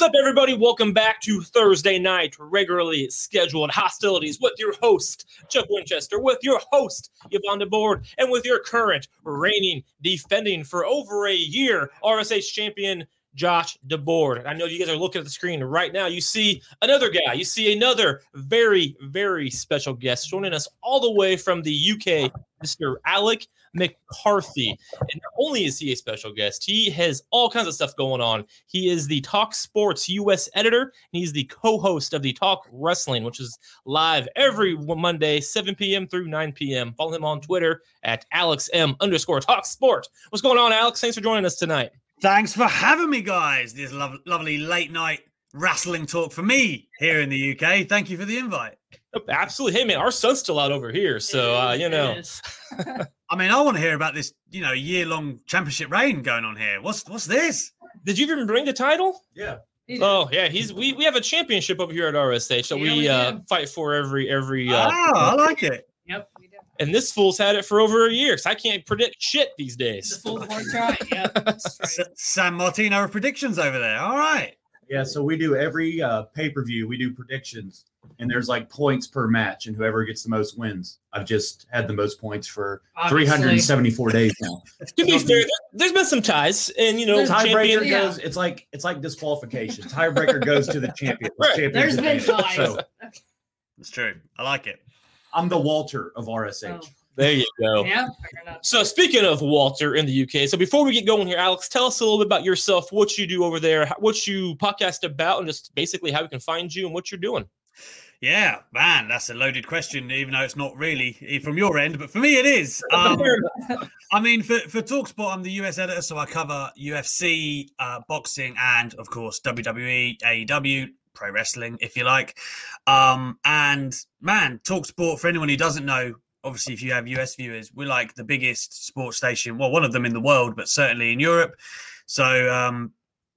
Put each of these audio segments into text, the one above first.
What's up, everybody? Welcome back to Thursday night, regularly scheduled hostilities with your host, Chuck Winchester, with your host, Yvonne DeBoard, and with your current reigning, defending for over a year RSH champion, Josh DeBoard. I know you guys are looking at the screen right now. You see another guy. You see another very, very special guest joining us all the way from the UK, Mr. Alex McCarthy. And not only is he a special guest, he has all kinds of stuff going on. He is the Talk Sports US editor, and he's the co-host of the Talk Wrestling, which is live every Monday, 7 p.m. through 9 p.m. Follow him on Twitter at AlexM underscore Talk Sport. What's going on, Alex? Thanks for joining us tonight. Thanks for having me, guys. This lo- lovely late night wrestling talk for me here in the UK. Thank you for the invite. Absolutely. Hey, man, our sun's still out over here. So, uh, you know. I mean, I want to hear about this, you know, year long championship reign going on here. What's what's this? Did you even bring the title? Yeah. Oh yeah, he's we we have a championship over here at RSH that Yeah, we we uh fight for every every uh Oh, I like it. Yep, we do. and this fool's had it for over a year, so I can't predict shit these The days. full court try. Yep. That's S- right. Sammartino of predictions over there. All right. Yeah, so we do every uh, pay per view. We do predictions, and there's like points per match, and whoever gets the most wins. I've just had the most points for Obviously. 374 days now. To be fair, there- there's been some ties, and you know, Tiebreaker. Yeah. goes. It's like it's like disqualification. Tiebreaker goes to the champion. Right. Champion There's to been ties. So That's true. I like it. I'm the Walter of RSH. Oh. There you go. Yeah. So speaking of Walter in the UK, so before we get going here, Alex, tell us a little bit about yourself, what you do over there, what you podcast about, and just basically how we can find you and what you're doing. Yeah, man, that's a loaded question, even though it's not really eh, from your end, but for me it is. Um, I mean, for, for Talksport, I'm the US editor, so I cover UFC, uh, boxing, and of course, WWE, AEW, pro wrestling, if you like. Um, and man, Talk Sport, for anyone who doesn't know, obviously, if you have US viewers, we're like the biggest sports station, well, one of them in the world, but certainly in Europe. So, um,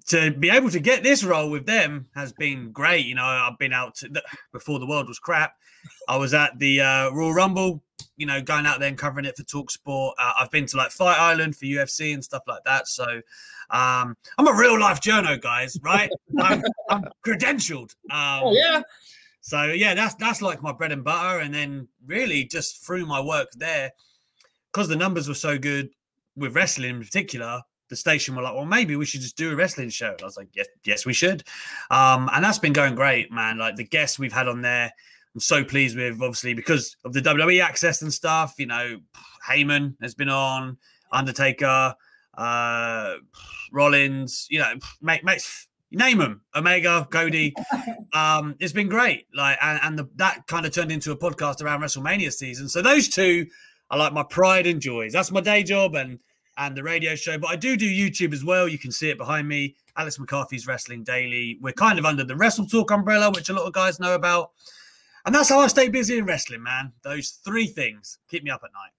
to be able to get this role with them has been great. You know, I've been out to, before the world was crap. I was at the uh, Royal Rumble, you know, going out there and covering it for Talksport. Uh, I've been to like Fight Island for UFC and stuff like that. So um, I'm a real life journo, guys, right? I'm, I'm credentialed. Um, Oh yeah. so yeah, that's that's like my bread and butter. And then really just through my work there, because the numbers were so good with wrestling in particular, the station were like, well, maybe we should just do a wrestling show. And I was like, yes, yes, we should. Um, and that's been going great, man. Like the guests we've had on there, I'm so pleased with, obviously, because of the WWE access and stuff. You know, Heyman has been on, Undertaker, uh, Rollins, you know, mate, mate, name them, Omega, Cody. Um, it's been great. Like, and, and the, that kind of turned into a podcast around WrestleMania season. So those two are like my pride and joys. That's my day job and and the radio show. But I do do YouTube as well. You can see it behind me. Alex McCarthy's Wrestling Daily. We're kind of under the Wrestle Talk umbrella, which a lot of guys know about. And that's how I stay busy in wrestling, man. Those three things keep me up at night.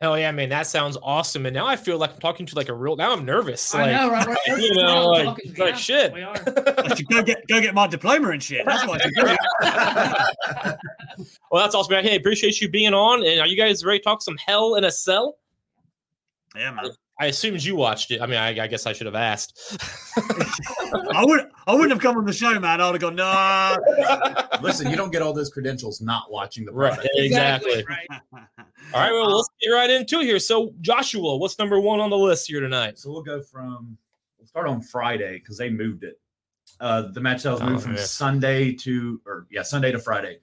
Hell yeah, man. That sounds awesome. And now I feel like I'm talking to like a real now I'm nervous. I Like, know, right? We're- we're- you know, like- talking. like Yeah, shit. We are. I should go get go get my diploma and shit. That's what I should do. well, that's awesome, man. Hey, appreciate you being on. And are you guys ready to talk some hell in a cell? Yeah, man. I assumed you watched it. I mean, I, I guess I should have asked. I would I wouldn't have come on the show, man. I would have gone, nah. Listen, you don't get all those credentials not watching the right, exactly. Right. All right, well, let's get right into it here. So, Joshua, what's number one on the list here tonight? So we'll go from we'll start on Friday because they moved it. Uh, the match that was moved Oh, from yeah. Sunday to or yeah Sunday to Friday.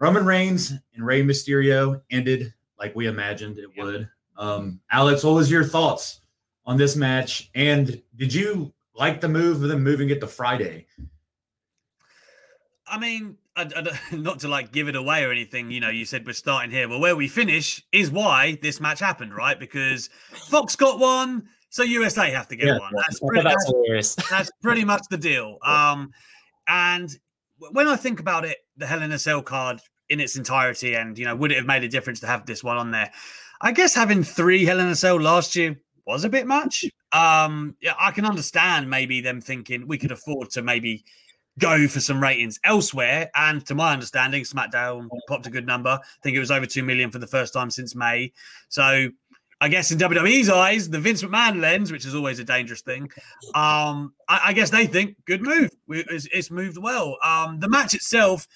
Roman Reigns and Rey Mysterio ended like we imagined it Yep. would. Um, Alex, what was your thoughts on this match? And did you like the move of them moving it to Friday? I mean, I, I don't- to like give it away or anything. You know, you said we're starting here. Well, where we finish is why this match happened, right? Because Fox got one, so USA have to get Yeah, one. That's pretty, that's that's, hilarious. that's pretty much the deal. Um, and when I think about it, the Hell in a Cell card in its entirety, and you know, would it have made a difference to have this one on there? I guess having three Hell in a Cell last year was a bit much. Um, yeah, I can understand maybe them thinking we could afford to maybe go for some ratings elsewhere. And to my understanding, SmackDown popped a good number. I think it was over two million for the first time since May. So I guess in WWE's eyes, the Vince McMahon lens, which is always a dangerous thing, um, I, I guess they think good move. It's, it's moved well. Um, the match itself,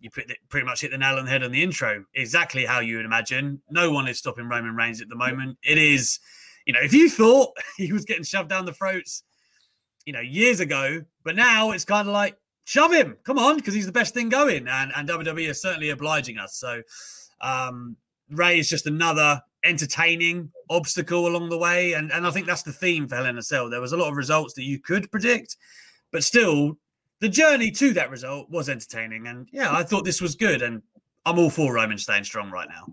you put it- pretty much hit the nail on the head on the intro. Exactly how you would imagine. No one is stopping Roman Reigns at the moment. It is, you know, if you thought he was getting shoved down the throats, you know, years ago, but now it's kind of like shove him, come on, because he's the best thing going, and and WWE is certainly obliging us. So, um, Rey is just another entertaining obstacle along the way. And, and I think that's the theme for Hell in a Cell. There was a lot of results that you could predict, but still, the journey to that result was entertaining. And yeah, I thought this was good. And I'm all for Roman staying strong right now.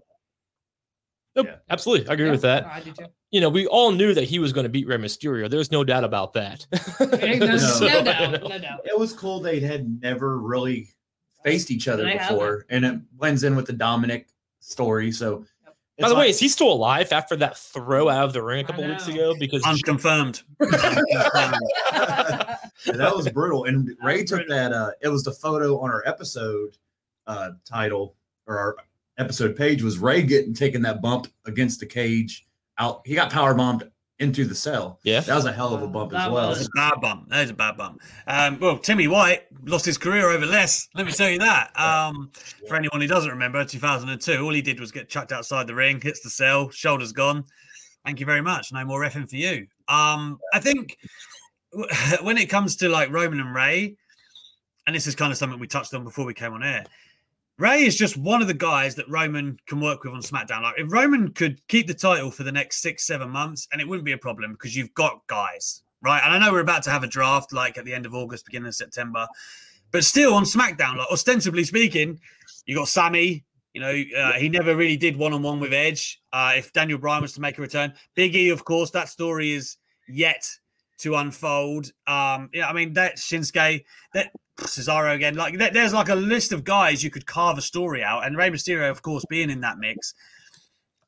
Nope, Yeah. absolutely. I agree Yeah, with that. I do too. You know, we all knew that he was going to beat Rey Mysterio. There's no doubt about that. No, So, no doubt, no doubt. It was cool they had never really faced each other They before, and it blends in with the Dominic story. So, Yep. By it's the way, is he still alive after that throw out of the ring a couple weeks ago? Because Unconfirmed. Unconfirmed. Yeah, that was brutal. And Rey took brutal. that. Uh, it was the photo on our episode uh, title or our episode page was Rey getting taking that bump against the cage. Out, he got power bombed into the cell. yeah, That was a hell of a bump as well. That's was- a bad bump. That is a bad bump. Um, well, Timmy White lost his career over less. Let me tell you that. Um, for anyone who doesn't remember, 2002, all he did was get chucked outside the ring, hits the cell, shoulders gone. Thank you very much. No more effing for you. Um, I think w- when it comes to like Roman and Rey, and this is kind of something we touched on before we came on air. Rey is just one of the guys that Roman can work with on SmackDown. Like if Roman could keep the title for the next six, seven months, and it wouldn't be a problem because you've got guys, right? And I know we're about to have a draft like at the end of August, beginning of September, but still on SmackDown, like ostensibly speaking, you got Sami. You know, uh, he never really did one on one with Edge. Uh, if Daniel Bryan was to make a return, Big E, of course, that story is yet to unfold. Um, yeah, I mean that Shinsuke, that Cesaro again. Like there- there's like a list of guys you could carve a story out, and Rey Mysterio, of course, being in that mix.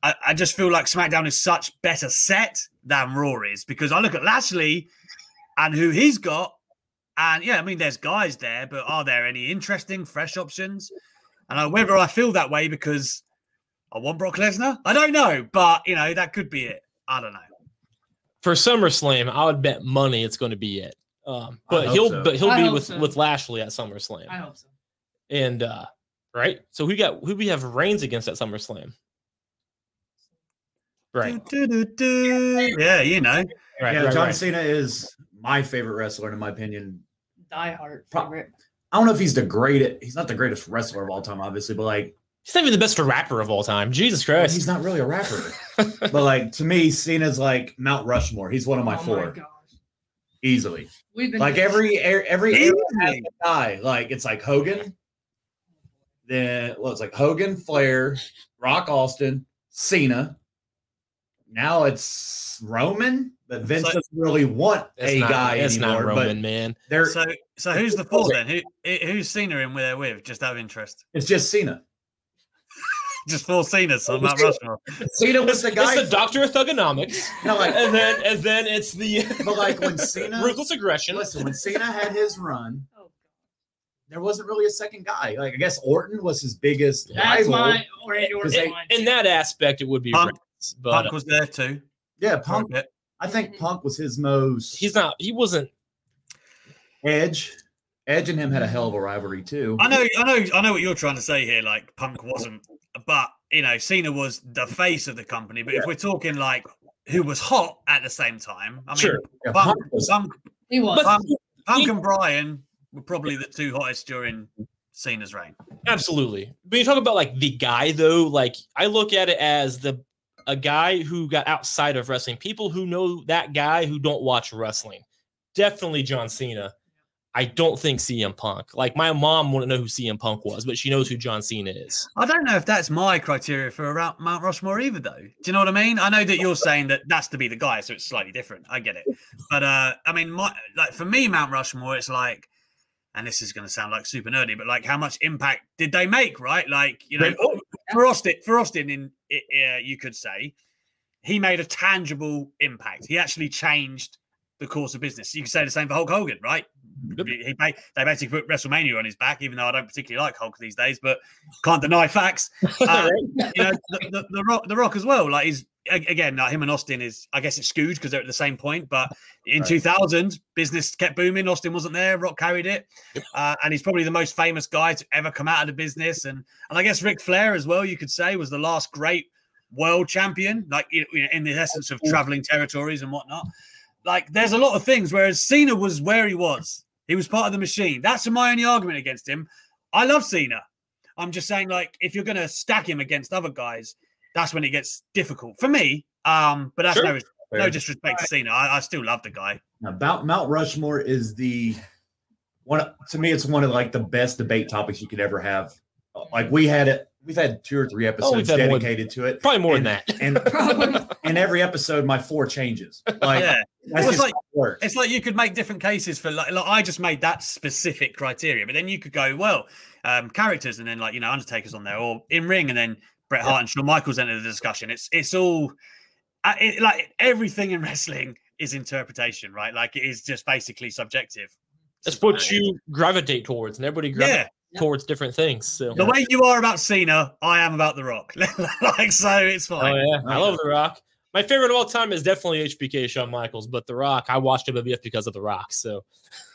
I, I just feel like SmackDown is such better set than Raw is because I look at Lashley and who he's got, and yeah, I mean there's guys there, but are there any interesting fresh options? And I, whether I feel that way because I want Brock Lesnar, I don't know, but you know that could be it. I don't know. For SummerSlam, I would bet money it's going to be it. Um, but he'll so. but he'll I be with so. with Lashley at SummerSlam, I hope so. and uh, right. So who got who we have Reigns against at SummerSlam? Right, Do, do, do, do. Yeah, you know. right, yeah, right, John right. Cena is my favorite wrestler, in my opinion. Die hard Pro- favorite. I don't know if he's the greatest. He's not the greatest wrestler of all time, obviously, but like He's not even the best rapper of all time. Jesus Christ. he's not really a rapper. but like to me, Cena's like Mount Rushmore. He's one of my oh four my gosh. easily. We've been Like every er- every Easily. guy. Like it's like Hogan. Then well, it's like Hogan, Flair, Rock Austin, Cena. Now it's Roman, but Vince So- doesn't really want a not, guy it's anymore. not Roman, man. But they're So, so who's the four then? Who, who- who's Cena in with there with? Just out of interest. it's just Cena. Just full Cenas on Mount Rushmore. Cena was the guy. It's the Doctor of Thugonomics, No, like, and then and then it's the but like when Cena, ruthless aggression. listen, when Cena had his run, Oh, there wasn't really a second guy. Like I guess Orton was his biggest That's rival. my or or they- In that aspect, it would be Punk- Reigns, but Punk uh, was there too. yeah, for a Punk. I think Punk was his most. he's not. He wasn't. Edge. Edge and him had a hell of a rivalry too. I know, I know, I know what you're trying to say here. Like Punk wasn't, but you know, Cena was the face of the company. But if we're talking like who was hot at the same time, I mean, Sure. Yeah, Punk, Punk was- Punk, he was. But Punk, Punk and Bryan were probably the two hottest during Cena's reign. Absolutely. When you talk about like the guy though, like I look at it as the a guy who got outside of wrestling. People who know that guy who don't watch wrestling. Definitely John Cena. I don't think CM Punk. Like my mom wouldn't know who CM Punk was, but she knows who John Cena is. I don't know if that's my criteria for around Mount Rushmore either, though. Do you know what I mean? I know that you're saying that that's to be the guy, so it's slightly different. I get it, but uh, I mean, my like for me, Mount Rushmore, it's like, and this is going to sound like super nerdy, but like, how much impact did they make? Right? Like, you know, for Austin, for Austin, in uh, you could say he made a tangible impact. He actually changed the course of business. You could say the same for Hulk Hogan, right? He, they basically put WrestleMania on his back, even though I don't particularly like Hulk these days, but can't deny facts. Uh, you know, the, the, the Rock, the Rock as well. Like he's again, like him and Austin is, I guess it's skewed because they're at the same point. But in Right. 2000, business kept booming. Austin wasn't there. Rock carried it, uh, and he's probably the most famous guy to ever come out of the business. And and I guess Ric Flair as well. You could say was the last great world champion, like you know, in the essence of traveling territories and whatnot. Like there's a lot of things. Whereas Cena was where he was. He was part of the machine. That's my only argument against him. I love Cena. I'm just saying, like, if you're going to stack him against other guys, that's when it gets difficult for me. Um, but that's Sure. no, no Fair. disrespect to Cena. I, I still love the guy. Now, Mount, Mount Rushmore is the one to me. It's one of like the best debate topics you could ever have. Like we had it, we've had two or three episodes had more- dedicated to it, Probably more and, than that. And Probably. in every episode, my four changes. Like yeah, that's Well, it's like- it it's like you could make different cases for like, like I just made that specific criteria, but then you could go well, um, characters, and then like you know Undertaker's on there, or in ring, and then Bret Hart and Shawn Michaels enter the discussion. It's it's all uh, it, like everything in wrestling is interpretation, right? Like it is just basically subjective. That's what you gravitate towards, and everybody Yeah, gravitates towards different things. So, the way you are about Cena, I am about The Rock. like so, it's fine. oh yeah, I love The Rock. My favorite of all time is definitely HBK Shawn Michaels, but The Rock, I watched WWF because of The Rock, so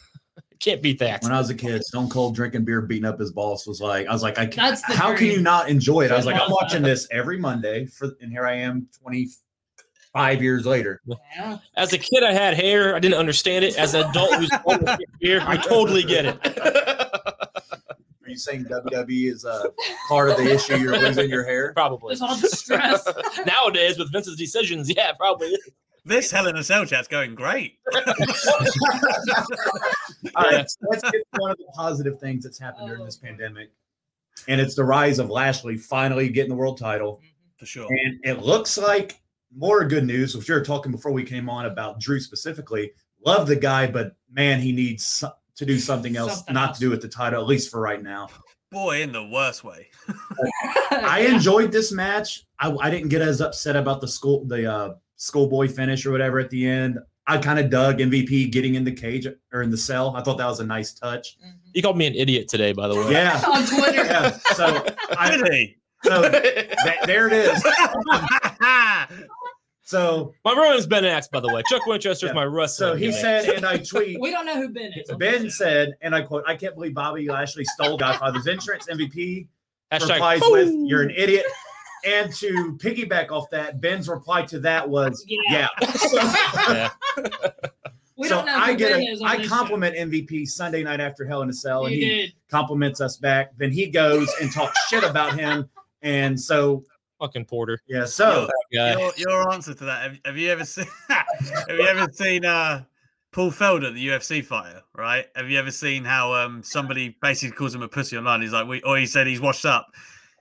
can't beat that. when I was a kid, Stone Cold drinking beer, beating up his boss was like, I was like, I can't, That's the how can you not enjoy it? I was like, I'm watching this every Monday for, and here I am 25 years later. Yeah. As a kid, I had hair. I didn't understand it. As an adult who's older than here, I totally get it. Are you saying WWE is a part of the issue? You're losing your hair. Probably. There's all the stress. Nowadays, with Vince's decisions, yeah, probably. This Hell in a Cell chat's going great. All right, so let's get to one of the positive things that's happened during this oh. pandemic, and it's the rise of Lashley finally getting the world title. Mm-hmm. For sure. And it looks like more good news. Which you were talking before we came on about Drew specifically. Love the guy, but man, he needs so- to do something else, Something not else. to do with the title, at least for right now. Boy, in the worst way. I enjoyed this match. I, I didn't get as upset about the school, the uh, schoolboy finish or whatever at the end. I kind of dug MVP getting in the cage or in the cell. I thought that was a nice touch. You called me an idiot today, by the way. Yeah, on Twitter. yeah. So, I, Did so that, there it is. So, My real name's Ben Axe, by the way. Chuck Winchester's Yeah. my wrestling. so he gimmick. said, and I tweet. We don't know who Ben is. Ben said, and I quote, I can't believe Bobby Lashley stole Godfather's insurance. MVP Hashtag, replies "Boo." with, You're an idiot. And to piggyback off that, Ben's reply to that was, Yeah. Yeah. So, Yeah. We so don't know I get Ben a, is on I compliment MVP Sunday night after Hell in a Cell, show. and he did. compliments us back. Then he goes and talks shit about him. And so, Fucking Porter. yeah, so your, your answer to that. Have, have you ever seen? have you ever seen uh, Paul Felder, the UFC fighter? Right? Have you ever seen how um somebody basically calls him a pussy online? He's like, we, or he said he's washed up,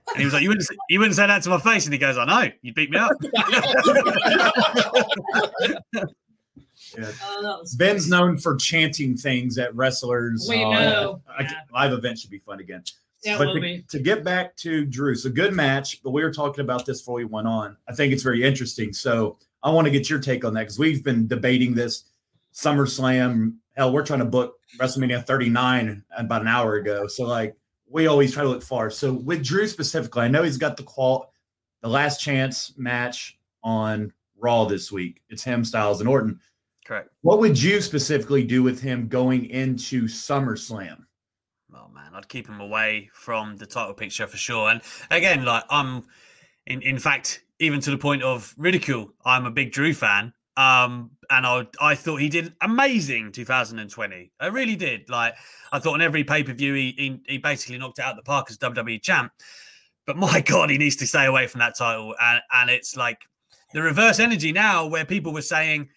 and he was like, you wouldn't, say- you wouldn't say that to my face, and he goes, I know, you beat me up. Oh, Ben's known for chanting things at wrestlers. We uh, know. I- Yeah. live event should be fun again. Yeah, but will to, be. to get back to Drew, it's a good match, but we were talking about this before we went on. I think it's very interesting. So I want to get your take on that because we've been debating this SummerSlam. Hell, we're trying to book WrestleMania 39 about an hour ago. So like we always try to look far. So with Drew specifically, I know he's got the qual the last chance match on Raw this week. It's him, Styles, and Orton. Correct. What would you specifically do with him going into SummerSlam? I'd keep him away from the title picture for sure. And again, like I'm, in in fact, even to the point of ridicule, I'm a big Drew fan. Um, and I I thought he did amazing 2020. I really did. Like I thought on every pay per view, he, he he basically knocked it out the park as WWE champ. But my God, he needs to stay away from that title. And and it's like the reverse energy now, where people were saying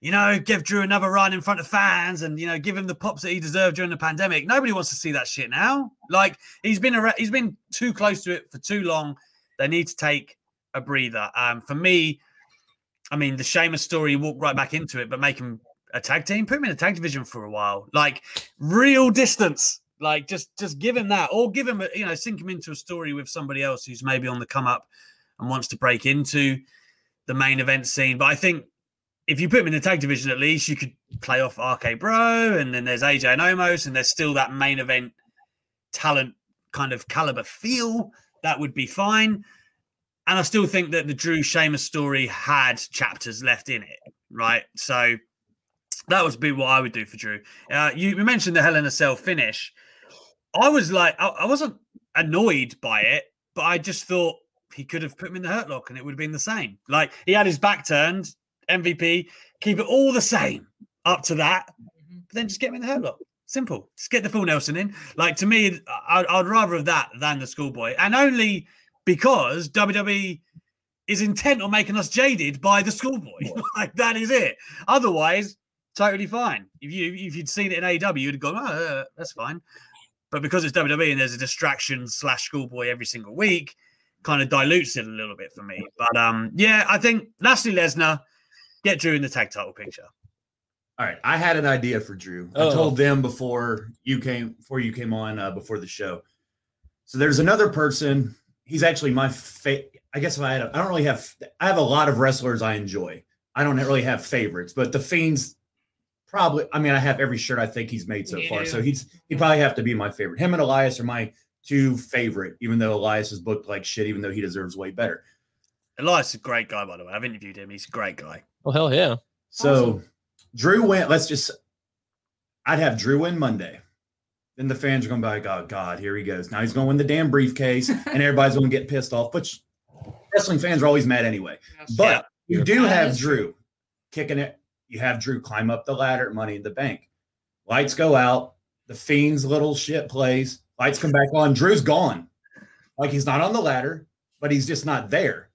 you know, give Drew another run in front of fans and you know, give him the pops that he deserved during the pandemic. Nobody wants to see that shit now. Like he's been around, he's been too close to it for too long. They need to take a breather. Um, for me, I mean, the Sheamus story walk right back into it, but make him a tag team, put him in a tag division for a while, like real distance. Like just just give him that, or give him a you know, sink him into a story with somebody else who's maybe on the come up and wants to break into the main event scene. But I think if you put him in the tag division, at least you could play off RK Bro, and then there's AJ and Omos, and there's still that main event talent kind of caliber feel. That would be fine. And I still think that the Drew Sheamus story had chapters left in it, right? So that would be what I would do for Drew. Uh, you, mentioned the Hell in a Cell finish. I was like, I, I wasn't annoyed by it, but I just thought he could have put him in the hurt lock and it would have been the same. Like he had his back turned, MVP, keep it all the same up to that, Mhm. but then just get him in the headlock. Simple. Just get the full Nelson in. Like to me, I'd, I'd rather have that than the schoolboy, and only because WWE is intent on making us jaded by the schoolboy. like that is it. Otherwise, totally fine. If you if you'd seen it in AW, you'd have gone, oh, that's fine. But because it's WWE and there's a distraction slash schoolboy every single week, kind of dilutes it a little bit for me. But um, yeah, I think Lashley Lesnar get Drew in the tag title picture. All right, I had an idea for Drew. I Oh. told them before you came before you came on uh, before the show. So there's another person. He's actually my favorite. I guess if I had a, I don't really have I have a lot of wrestlers I enjoy. I don't really have favorites, but the Fiends probably. I mean, I have every shirt I think he's made so You far. do. So he's he'd probably have to be my favorite. Him and Elias are my two favorite, even though Elias is booked like shit, even though he deserves way better. Elias is a great guy, by the way. I've interviewed him. He's a great guy. Oh hell yeah! So Drew went. Let's just. I'd have Drew win Monday. Then the fans are going to be like, "Oh God, here he goes! Now he's going to win the damn briefcase," and everybody's going to get pissed off. Which wrestling fans are always mad anyway. But you do have Drew kicking it. You have Drew climb up the ladder, Money in the Bank. Lights go out. The Fiend's little shit plays. Lights come back on. Drew's gone. Like he's not on the ladder, but he's just not there.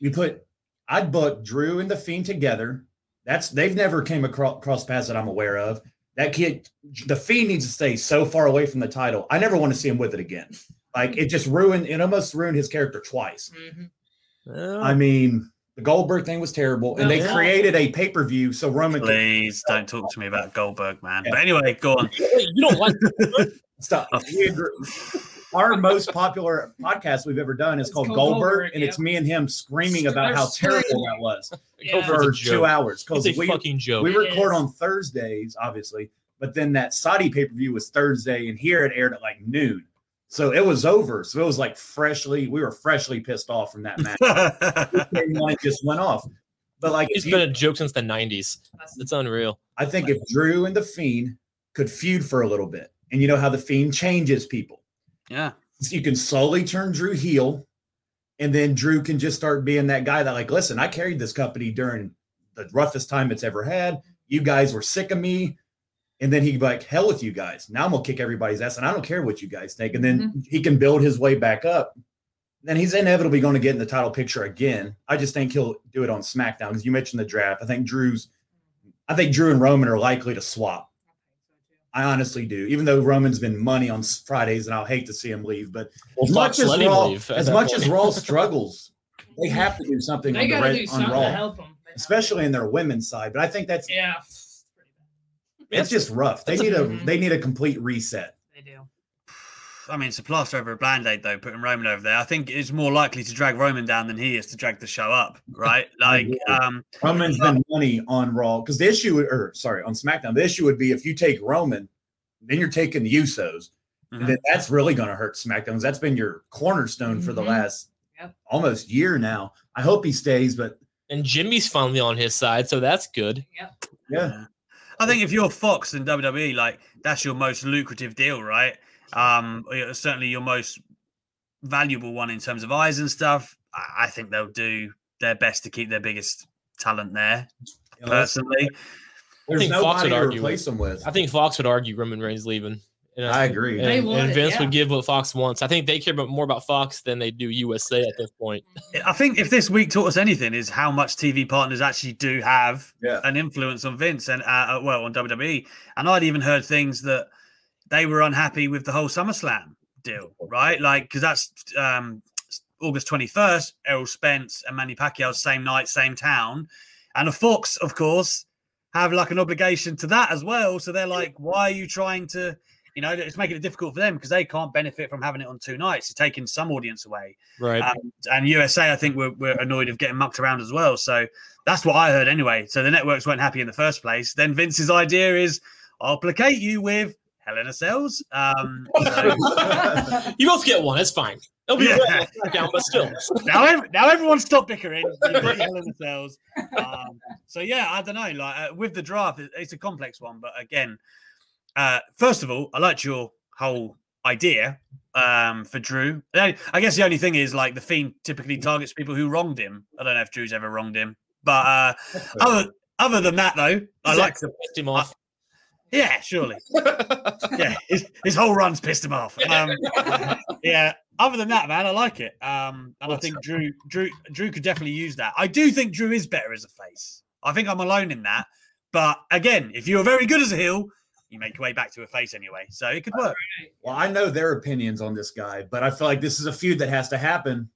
You put, I'd book Drew and the Fiend together. That's they've never came across cross paths that I'm aware of. That kid, the Fiend needs to stay so far away from the title. I never want to see him with it again. Like it just ruined. It almost ruined his character twice. Mhm. Well, I mean, the Goldberg thing was terrible, and they Yeah. created a pay per view so Roman could Please don't talk to me about Goldberg, man. But anyway, go on. you don't like stop. We agree. Our most popular podcast we've ever done is It's called, called Goldberg, Goldberg, and it's me and him screaming They're about how terrible that was Yeah. For two hours. Because we fucking joke. we record on Thursdays, obviously, but then that Saudi pay per view was Thursday, and here it aired at like noon. So it was over. So it was like freshly, we were freshly pissed off from that match. One just went off. But like, it's been you, a joke since the '90s. It's unreal. I think if Drew and the Fiend could feud for a little bit, and you know how the Fiend changes people, yeah. So you can slowly turn Drew heel, and then Drew can just start being that guy that, like, listen, I carried this company during the roughest time it's ever had. You guys were sick of me. And then he'd be like, hell with you guys. Now I'm gonna kick everybody's ass, and I don't care what you guys think. And then mm-hmm. he can build his way back up. Then he's inevitably going to get in the title picture again. I just think he'll do it on SmackDown because you mentioned the draft. I think Drew's, I think Drew and Roman are likely to swap. I honestly do. Even though Roman's been money on Fridays, and I'll hate to see him leave, but Well, as much as let Raw, leave as much point. as Raw struggles, they have to do something They on, the got to do on something to Raw, help them. especially in their women's side. But I think that's Yeah. it's just rough. They That's need a- a Mhm. they need a complete reset. Bad. They do. I mean, it's a plaster over a band aid, though, putting Roman over there. I think it's more likely to drag Roman down than he is to drag the show up, right? Like, agree. um, Roman's been money on Raw because the issue, or sorry, on SmackDown, the issue would be if you take Roman, then you're taking the Usos, Mhm. and then that's really going to hurt SmackDown. 'cause That's been your cornerstone for the Mhm. last Yep. almost year now. I hope he stays, but and Jimmy's finally on his side, so that's good. Yep. yeah, I think if you're Fox and WWE, like that's your most lucrative deal, right? Um, certainly your most valuable one in terms of eyes and stuff. I, I think they'll do their best to keep their biggest talent there. You know, that's- Personally, there's think Fox nobody would to argue replace him with. I think Fox would argue Roman Reigns leaving. And I agree. And, They and would, Vince yeah. would give what Fox wants. I think they care about more about Fox than they do USA at this point. I think if this week taught us anything, is how much TV partners actually do have Yeah. an influence on Vince and uh, uh, well on WWE. And I'd even heard things that they were unhappy with the whole SummerSlam deal, right? Like because that's um, August twenty first. Errol Spence and Manny Pacquiao same night, same town, and the Fox, of course, have like an obligation to that as well. So they're like, why are you trying to You know, it's making it difficult for them because they can't benefit from having it on two nights. It's taking some audience away. Right. Um, and USA, I think, were, were annoyed of getting mucked around as well. So that's what I heard anyway. So the networks weren't happy in the first place. Then Vince's idea is, I'll placate you with Hell in a Cells. Um, so you both get one. It's fine. It'll be Yeah. down, but still. now, now everyone stop bickering. Hell in a Cells. Um, so yeah, I don't know. Like uh, with the draft, it- it's a complex one. But again, uh, first of all, I liked your whole idea um, for Drew. I I guess the only thing is like the Fiend typically targets people who wronged him. I don't know if Drew's ever wronged him, but uh, other other than that, though, I like the pissed him off. Yeah, surely. Yeah, his, his whole run's pissed him off. Um, yeah. Other than that, man, I like it. Um, and I think Drew, Drew, Drew could definitely use that. I do think Drew is better as a face. I think I'm alone in that. But again, if you're very good as a heel, you make your way back to a face anyway. So it could work. Well, I know their opinions on this guy, but I feel like this is a feud that has to happen.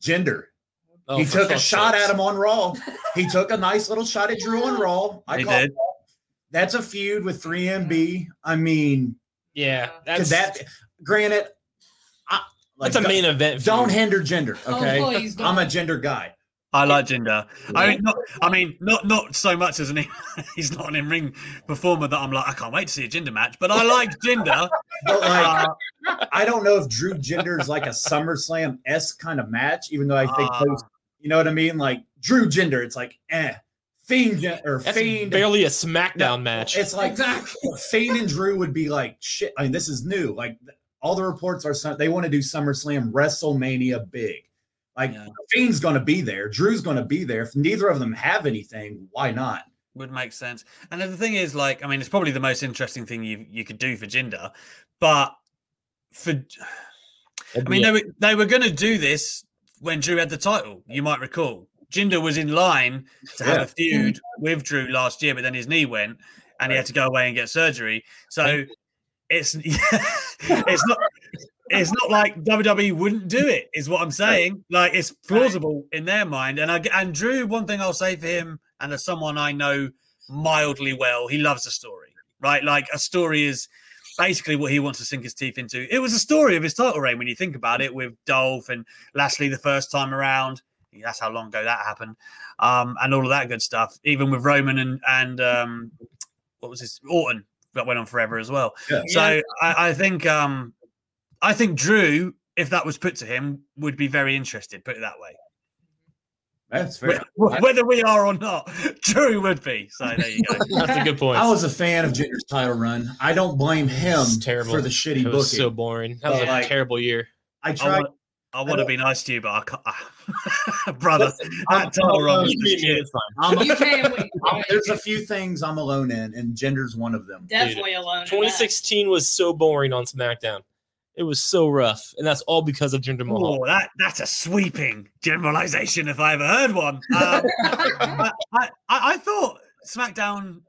Jinder. Oh, he took a shot sakes. at him on Raw. He took a nice little shot at Drew on Raw. I He call did. That's a feud with 3MB. I mean, Yeah, because that's that granted, I, like, that's a main event. Don't feud. hinder Jinder. Oh, Okay, I'm a Jinder guy. I like Jinder. I mean, not. I mean, not not so much as an. He's not an in-ring performer that I'm like. I can't wait to see a Jinder match. But I like Jinder. But like, Uh, I don't know if Drew Jinder is like a SummerSlam s kind of match, even though I think those, you know what I mean. Like Drew Jinder, it's like eh. Fiend or That's Fiend. barely a SmackDown match. It's like Exactly. Fiend and Drew would be like shit. I mean, this is new. Like all the reports are some- they want to do SummerSlam WrestleMania big. Like Yeah. Fiend's going to be there. Drew's going to be there. If neither of them have anything, why not? would make sense. And then the thing is, like, I mean, it's probably the most interesting thing you you could do for Jinder, but for I mean, they were they were going to do this when Drew had the title. You might recall, Jinder was in line to have Yeah. a feud with Drew last year, but then his knee went, and he had to go away and get surgery. So it's it's not. It's not like WWE wouldn't do it, is what I'm saying. Like it's plausible in their mind. And I and Drew, one thing I'll say for him, and as someone I know mildly well, he loves a story, right? Like a story is basically what he wants to sink his teeth into. It was a story of his title reign when you think about it, with Dolph and Lashley the first time around. That's how long ago that happened, um, and all of that good stuff. Even with Roman and and um, what was his Orton that went on forever as well. Yeah. So I, I think um, I think Drew, if that was put to him, would be very interested. Put it that way. That's fair. Wh- Whether we are or not, Drew would be. So there you go. That's a good point. I was a fan of Jinder's title run. I don't blame him terrible. for the shitty it booking. so boring. That was But, a like, terrible year. I I tried. want, I want to be nice to you, but I can't. Brother, that title run was You just beat me, shit. it's fine. I'm, You can win. I'm- there's a few things I'm alone in, and Jinder's one of them. Definitely alone. in that. 2016 was so boring on SmackDown. It was so rough, and that's all because of Jinder Mahal. Oh, that that's a sweeping generalization if I ever heard one. Um, I, I, I thought SmackDown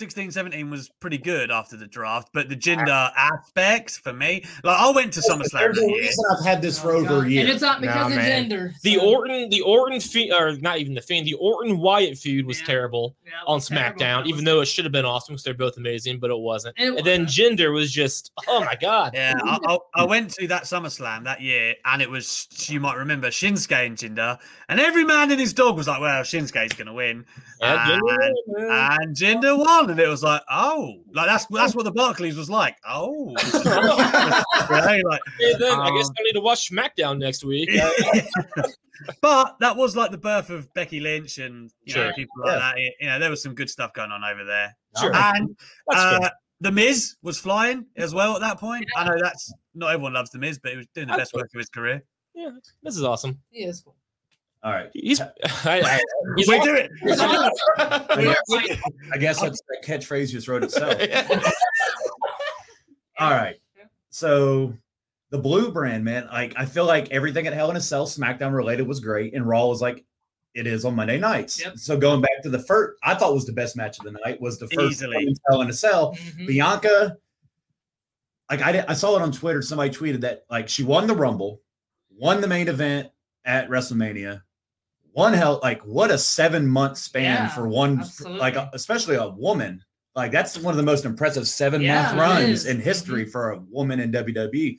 16 17 was pretty good after the draft, but the Jinder aspects for me, like I went to SummerSlam There's a reason I've had this for over God. a year. And it's not because Nah, of man. Jinder. The so- Orton, the Orton feud, or not even the fan, the Orton Wyatt feud was Yeah. terrible Yeah, it on terrible. SmackDown, It even though it should have been awesome because they're both amazing, but it wasn't. It and then Jinder was just, oh my god. Yeah, I, I, I went to that SummerSlam that year, and it was you might remember Shinsuke and Jinder, and every man and his dog was like, "Well, Shinsuke's going to win," Yeah, Jinder, man. and Jinder won, and it was like, "Oh, like that's that's what the Barclays was like." Oh, Right, like, Hey, then I guess Um, I need to watch SmackDown next week. but that was like the birth of Becky Lynch and you know people like Yeah. that. You know, there was some good stuff going on over there. Sure. And uh, the Miz was flying as well at that point. I know that's not everyone loves the Miz, but he was doing the That's best work of his career. Yeah, this is awesome. He is cool. All right. He's, I, I, he's we do it. I guess, I guess that's, that catchphrase just wrote itself. All right. So the blue brand, man, like I feel like everything at Hell in a Cell SmackDown related was great, and Raw was like it is on Monday nights. Yep. So going back to the first, I thought was the best match of the night was the first Easily. Hell in a Cell. Mhm. Bianca, like I, did, I saw it on Twitter. Somebody tweeted that like she won the Rumble, won the main event at WrestleMania, one hell like what a seven month span Yeah, for one absolutely. like especially a woman Like that's one of the most impressive seven Yeah, month it runs is. Mm-hmm. in history for a woman in WWE.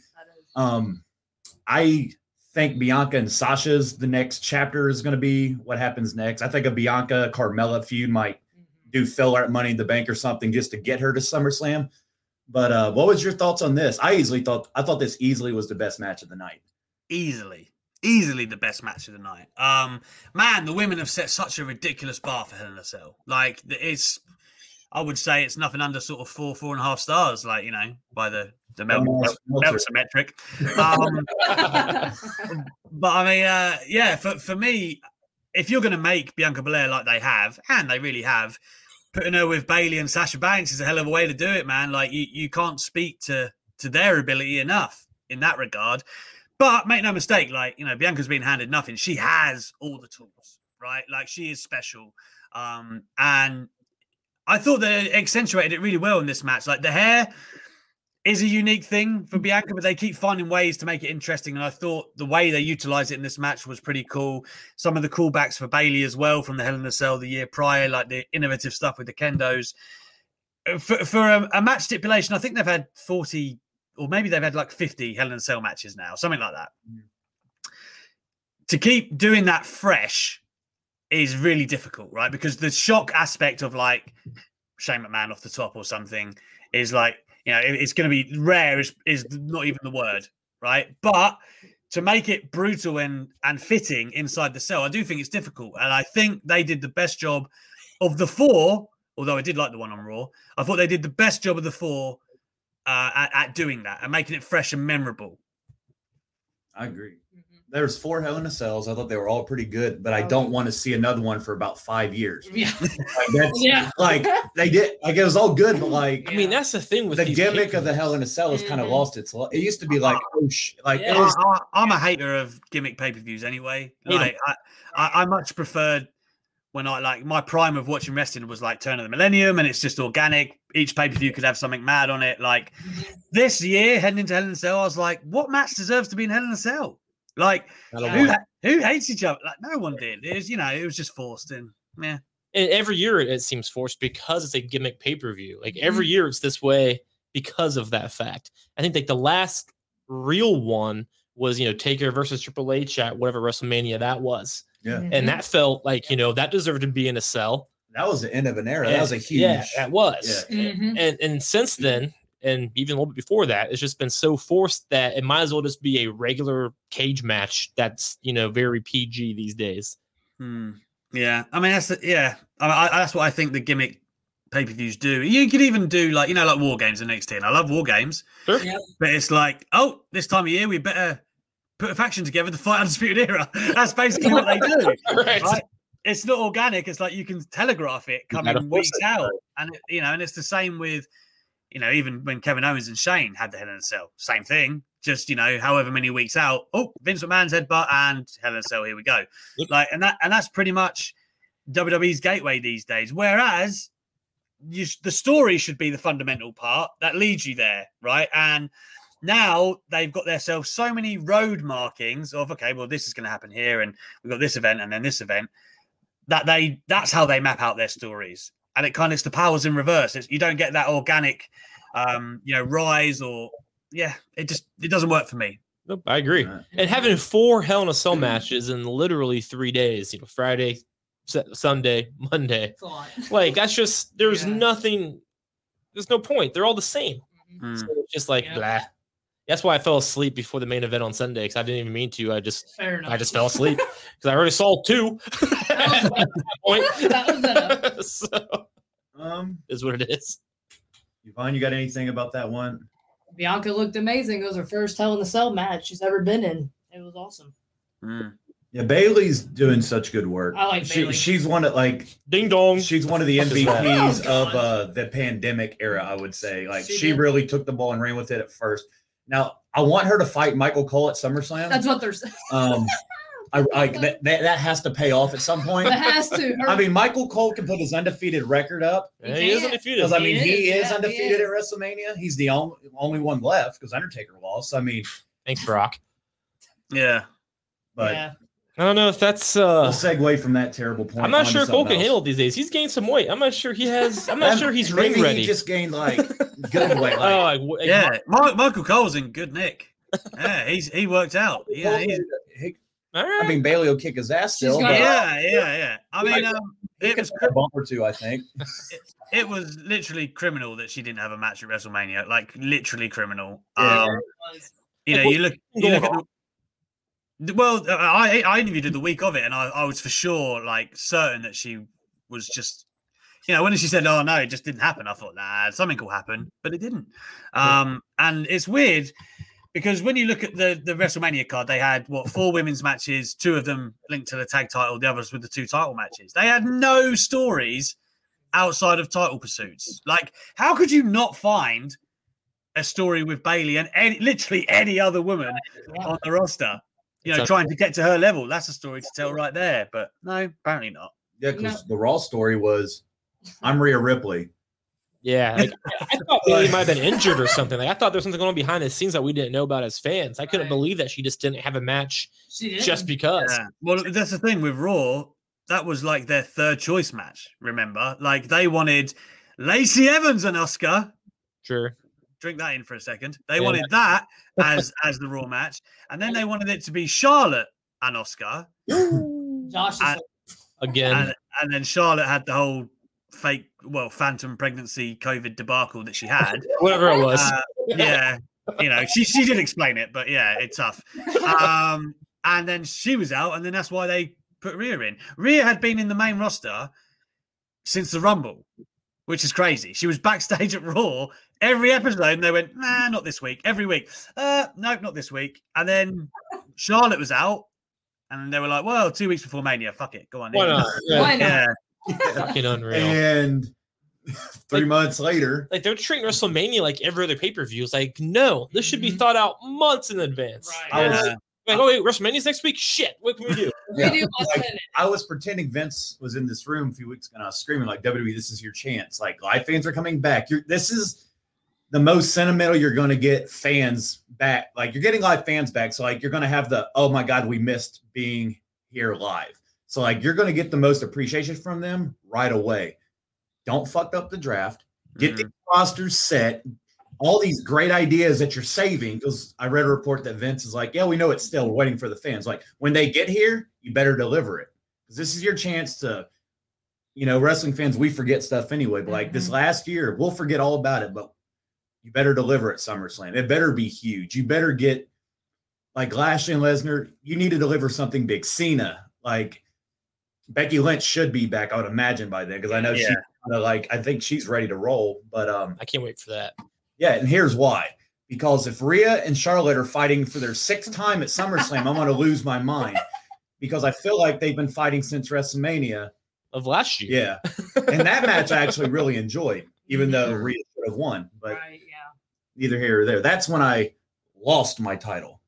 Um, I think Bianca and Sasha's the next chapter is going to be what happens next. I think a Bianca Carmella feud might do filler at Money in the Bank or something just to get her to SummerSlam. But uh, what was your thoughts on this? I easily thought I thought this easily was the best match of the night. easily, easily the best match of the night. Um, man, the women have set such a ridiculous bar for Hell in a Cell. Like it's, I would say it's nothing under sort of four, four and a half stars. Like you know, by the the Mel- Mel- Meltzer metric. Um, but I mean, uh, yeah, for for me, if you're going to make Bianca Belair like they have, and they really have, putting her with Bayley and Sasha Banks is a hell of a way to do it, man. Like you, you can't speak to to their ability enough in that regard. But make no mistake, like you know, Bianca's been handed nothing. She has all the tools, right? Like she is special, um, and I thought they accentuated it really well in this match. Like the hair is a unique thing for Bianca, but they keep finding ways to make it interesting. And I thought the way they utilized it in this match was pretty cool. Some of the callbacks for Bayley as well from the Hell in a Cell the year prior, like the innovative stuff with the kendos. Uh, For, for a, a match stipulation, I think they've had 40 or maybe they've had like 50 Hell in a Cell matches now, something like that. Mm. To keep doing that fresh is really difficult, right? Because the shock aspect of like Shane McMahon off the top or something is like, you know, it- it's going to be rare is, is not even the word, right? But to make it brutal and and fitting inside the cell, I do think it's difficult, and I think they did the best job of the four. Although I did like the one on Raw, I thought they did the best job of the four uh, at, at doing that and making it fresh and memorable. I agree. Mm-hmm. There's four Hell in a Cells. I thought they were all pretty good, but I don't want to see another one for about five years. Yeah. Like, Yeah. like they did. Like it was all good, but like I mean, that's the thing with the these gimmick of the. Hell in a Cell has kind of lost its. lo- It used to be like, oh, sh- like it Yeah. was. I, am a hater of gimmick pay per views anyway. Like I, I, I much preferred when I like my prime of watching wrestling was like Turn of the Millennium, and it's just organic. Each pay per view could have something mad on it. Like this year, heading into Hell in a Cell, I was like, what match deserves to be in Hell in a Cell? Like who, ha- who hates each other? Like no one did. It was, you know, it was just forced and yeah. every year it seems forced because it's a gimmick pay per view. Like every Mm-hmm. year it's this way because of that fact. I think like the last real one was you know Taker versus Triple H at whatever WrestleMania that was, Yeah, Mm-hmm. and that felt like you know that deserved to be in a cell. that was the end of an era. That was a huge. yeah, that was. Mhm. And and since then, and even a little bit before that, it's just been so forced that it might as well just be a regular cage match that's you know very PG these days. Hmm. Yeah, I mean that's the, yeah. I, I, that's what I think the gimmick pay per views do. You could even do like you know like war games in NXT. And I love war games, Sure. Yep. but it's like oh this time of year we better put a faction together to fight undisputed era. That's basically what they do. right. Right? It's not organic. It's like you can telegraph it coming weeks it, out, and it, you know, and it's the same with you know even when Kevin Owens and Shane had the Hell in a Cell, same thing. Just you know, however many weeks out, oh Vince McMahon's headbutt and Hell in a Cell, here we go. Yep. Like, and that and that's pretty much WWE's gateway these days. Whereas you, sh- the story should be the fundamental part that leads you there, right? And now they've got themselves so many road markings of okay, well, this is going to happen here, and we've got this event and then this event that they that's how they map out their stories, and it kind of it's the powers in reverse. It's, you don't get that organic, um, you know, rise or yeah, it just it doesn't work for me. Nope, I agree. Uh, and having four Hell in a Cell matches in literally three days, you know, Friday, Sunday, Monday, It's a lot. like that's just there's Yeah. nothing, there's no point. They're all the same. Mhm. So it's just like Yeah. blah. That's why I fell asleep before the main event on Sunday because I didn't even mean to. I just Fair enough. I just fell asleep because I already saw two. At that point. That was enough. so um, is what it is. Yvonne, you got anything about that one? Bianca looked amazing. It was her first Hell in the Cell match she's ever been in. It was awesome. Yeah, Bayley's doing such good work. I like she, Bayley. She's one of like Ding dong. she's one of the Fuck? MVPs Oh, of uh, the pandemic era. I would say like She she, really took the ball and ran with it at first. Now I want her to fight Michael Cole at SummerSlam. That's what they're saying. um, I like that, that. That has to pay off at some point. It has to. Her, I mean, Michael Cole can put his undefeated record up Yeah, he is undefeated. because I mean he is, is, yeah, he undefeated is. at WrestleMania. He's the only only one left because Undertaker lost. I mean, Thanks, Brock. Yeah, but yeah. I don't know if that's. We'll uh segue from that terrible point. I'm not sure Cole something can handle these days. He's gained some weight. I'm not sure he has. I'm not Um, sure he's maybe ring ready. He just gained like good weight. oh, Like, like, like, Yeah, Mi- Michael Cole's in good nick. Yeah, he's he worked out. Yeah, he's, he- all right. I mean Bayley will kick his ass still. but yeah, yeah, yeah. I mean, um, it was a bump or two, I think. it was literally criminal that she didn't have a match at WrestleMania. Like literally criminal. Yeah. Um, you know, you look, you look at the, well, uh, I I interviewed her the week of it, and I, I was for sure like certain that she was just, you know, when she said, "Oh no, it just didn't happen," I thought, "Nah, something will happen," but it didn't. Um, and it's weird because when you look at the the WrestleMania card, they had what four women's matches, two of them linked to the tag title, the others with the two title matches. They had no stories outside of title pursuits. Like, how could you not find a story with Bayley and any, literally any other woman on the roster? You know, trying to get to her level. That's a story to tell right there. But no, apparently not. Yeah, because No. the Raw story was I'm Rhea Ripley. Yeah, like, I thought Bayley might have been injured or something. Like I thought there was something going on behind the scenes that we didn't know about as fans. I couldn't Right. believe that she just didn't have a match She just because. Yeah. Well, that's the thing with Raw. That was like their third choice match. Remember, like they wanted Lacey Evans and Asuka. Sure. Drink that in for a second. They Yeah. wanted that as as the Raw match, and then they wanted it to be Charlotte and Asuka, Josh is I- like, Again, and and then Charlotte had the whole fake, well, phantom pregnancy COVID debacle that she had. whatever it was. Uh, yeah, you know, she she did explain it, but yeah, it's tough. Um, and then she was out, and then that's why they put Rhea in. Rhea had been in the main roster since the Rumble, which is crazy. She was backstage at Raw every episode, and they went, "Nah, not this week." Every week, uh, no, not this week. And then Charlotte was out, and they were like, "Well, two weeks before Mania, fuck it, go on." Why in." not? Yeah, Why not? Yeah, fucking unreal. And three months later, like they're treating WrestleMania like every other pay per view. It's like, no, this should be Mhm. thought out months in advance. Right. I was yeah. Like, oh wait, WrestleMania's next week. Shit, what can we do? we yeah, do like. I was pretending Vince was in this room a few weeks ago and I was screaming like WWE, this is your chance. Like live fans are coming back. You're this is the most sentimental you're going to get fans back. Like you're getting live fans back. So like you're going to have the oh my god, we missed being here live. So like you're going to get the most appreciation from them right away. Don't fuck up the draft. Get the mm-hmm. rosters set. All these great ideas that you're saving, because I read a report that Vince is like, yeah, we know it's still waiting for the fans. Like when they get here, you better deliver it because this is your chance to, you know, wrestling fans. We forget stuff anyway, but like this Mhm. last year, we'll forget all about it. But you better deliver at SummerSlam. It better be huge. You better get like Lashley and Lesnar. You need to deliver something big. Cena, like Becky Lynch, should be back. I would imagine by then because I know Yeah. she's kinda like I think she's ready to roll. But um, I can't wait for that. Yeah, and here's why. Because if Rhea and Charlotte are fighting for their sixth time at SummerSlam, I'm going to lose my mind. Because I feel like they've been fighting since WrestleMania. Of last year. Yeah. And that match I actually really enjoyed, even though Rhea should have won. But right, yeah. neither here or there. That's when I lost my title.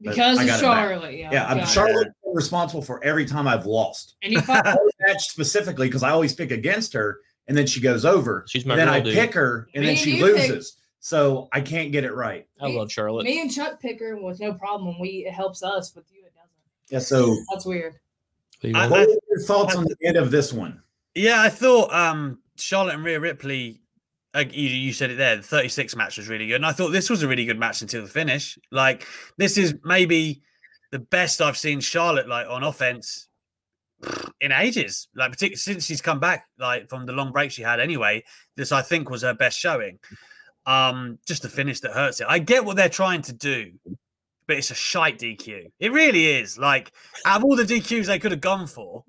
But Because of got it back. Charlotte, yeah. Yeah, I'm. Charlotte responsible for every time I've lost. And you fight Match specifically because I always pick against her and then she goes over. She's my then girl, I dude. pick her and Me then and she you pick- loses. So I can't get it right. I love Charlotte. me and Chuck Picker with no problem. We it helps us with you. It doesn't. Yeah. So That's weird. I- what are your thoughts on the end of this one? Yeah, I thought um Charlotte and Rhea Ripley. Like you, you said it there, the 36 match was really good. And I thought this was a really good match until the finish. Like, this is maybe the best I've seen Charlotte like on offense in ages. Like, particularly since she's come back, like from the long break she had anyway. This I think was her best showing. Um, just the finish that hurts it. I get what they're trying to do, but it's a shite DQ. It really is. Like, out of all the DQs they could have gone for,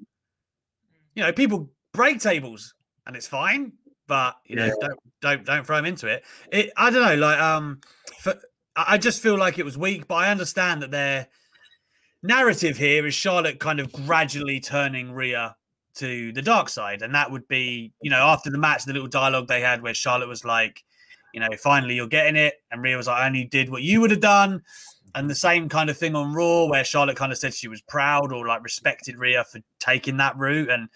you know, people break tables and it's fine, but you know, Yeah. don't don't don't throw them into it. It I don't know, like um, for, I just feel like it was weak, but I understand that their narrative here is Charlotte kind of gradually turning Rhea to the dark side, and that would be, you know, after the match, the little dialogue they had where Charlotte was like, you know, finally you're getting it, and Rhea was like, I only did what you would have done. And the same kind of thing on Raw, where Charlotte kind of said she was proud or like respected Rhea for taking that route. And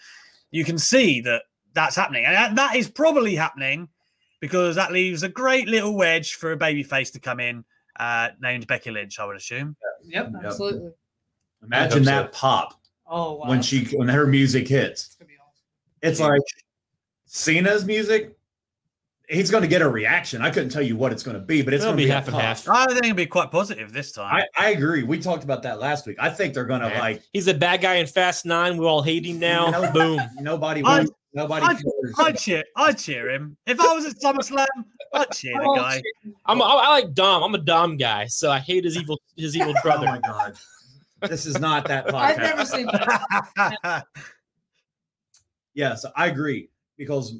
you can see that that's happening. And that- that is probably happening because that leaves a great little wedge for a baby face to come in, uh, named Becky Lynch, I would assume. Yep, Yep. absolutely. Imagine hope so. that pop Oh wow. when she when her music hits. It's gonna be awesome. It's like Cena's music. He's going to get a reaction. I couldn't tell you what it's going to be, but it's It'll going to be be a half and half. I think it'll be quite positive this time. I, I agree. We talked about that last week. I think they're going to Yeah. like He's a bad guy in Fast Nine. We all hate him now. No- Boom. nobody. I- wants- nobody. I- cares. I'd cheer. I'd cheer him if I was at SummerSlam. I'd cheer the guy. I'm. I, I like Dom. I'm a Dom guy, so I hate his evil his evil Oh brother. my god! This is not that podcast. I've never seen that. Yes, I agree because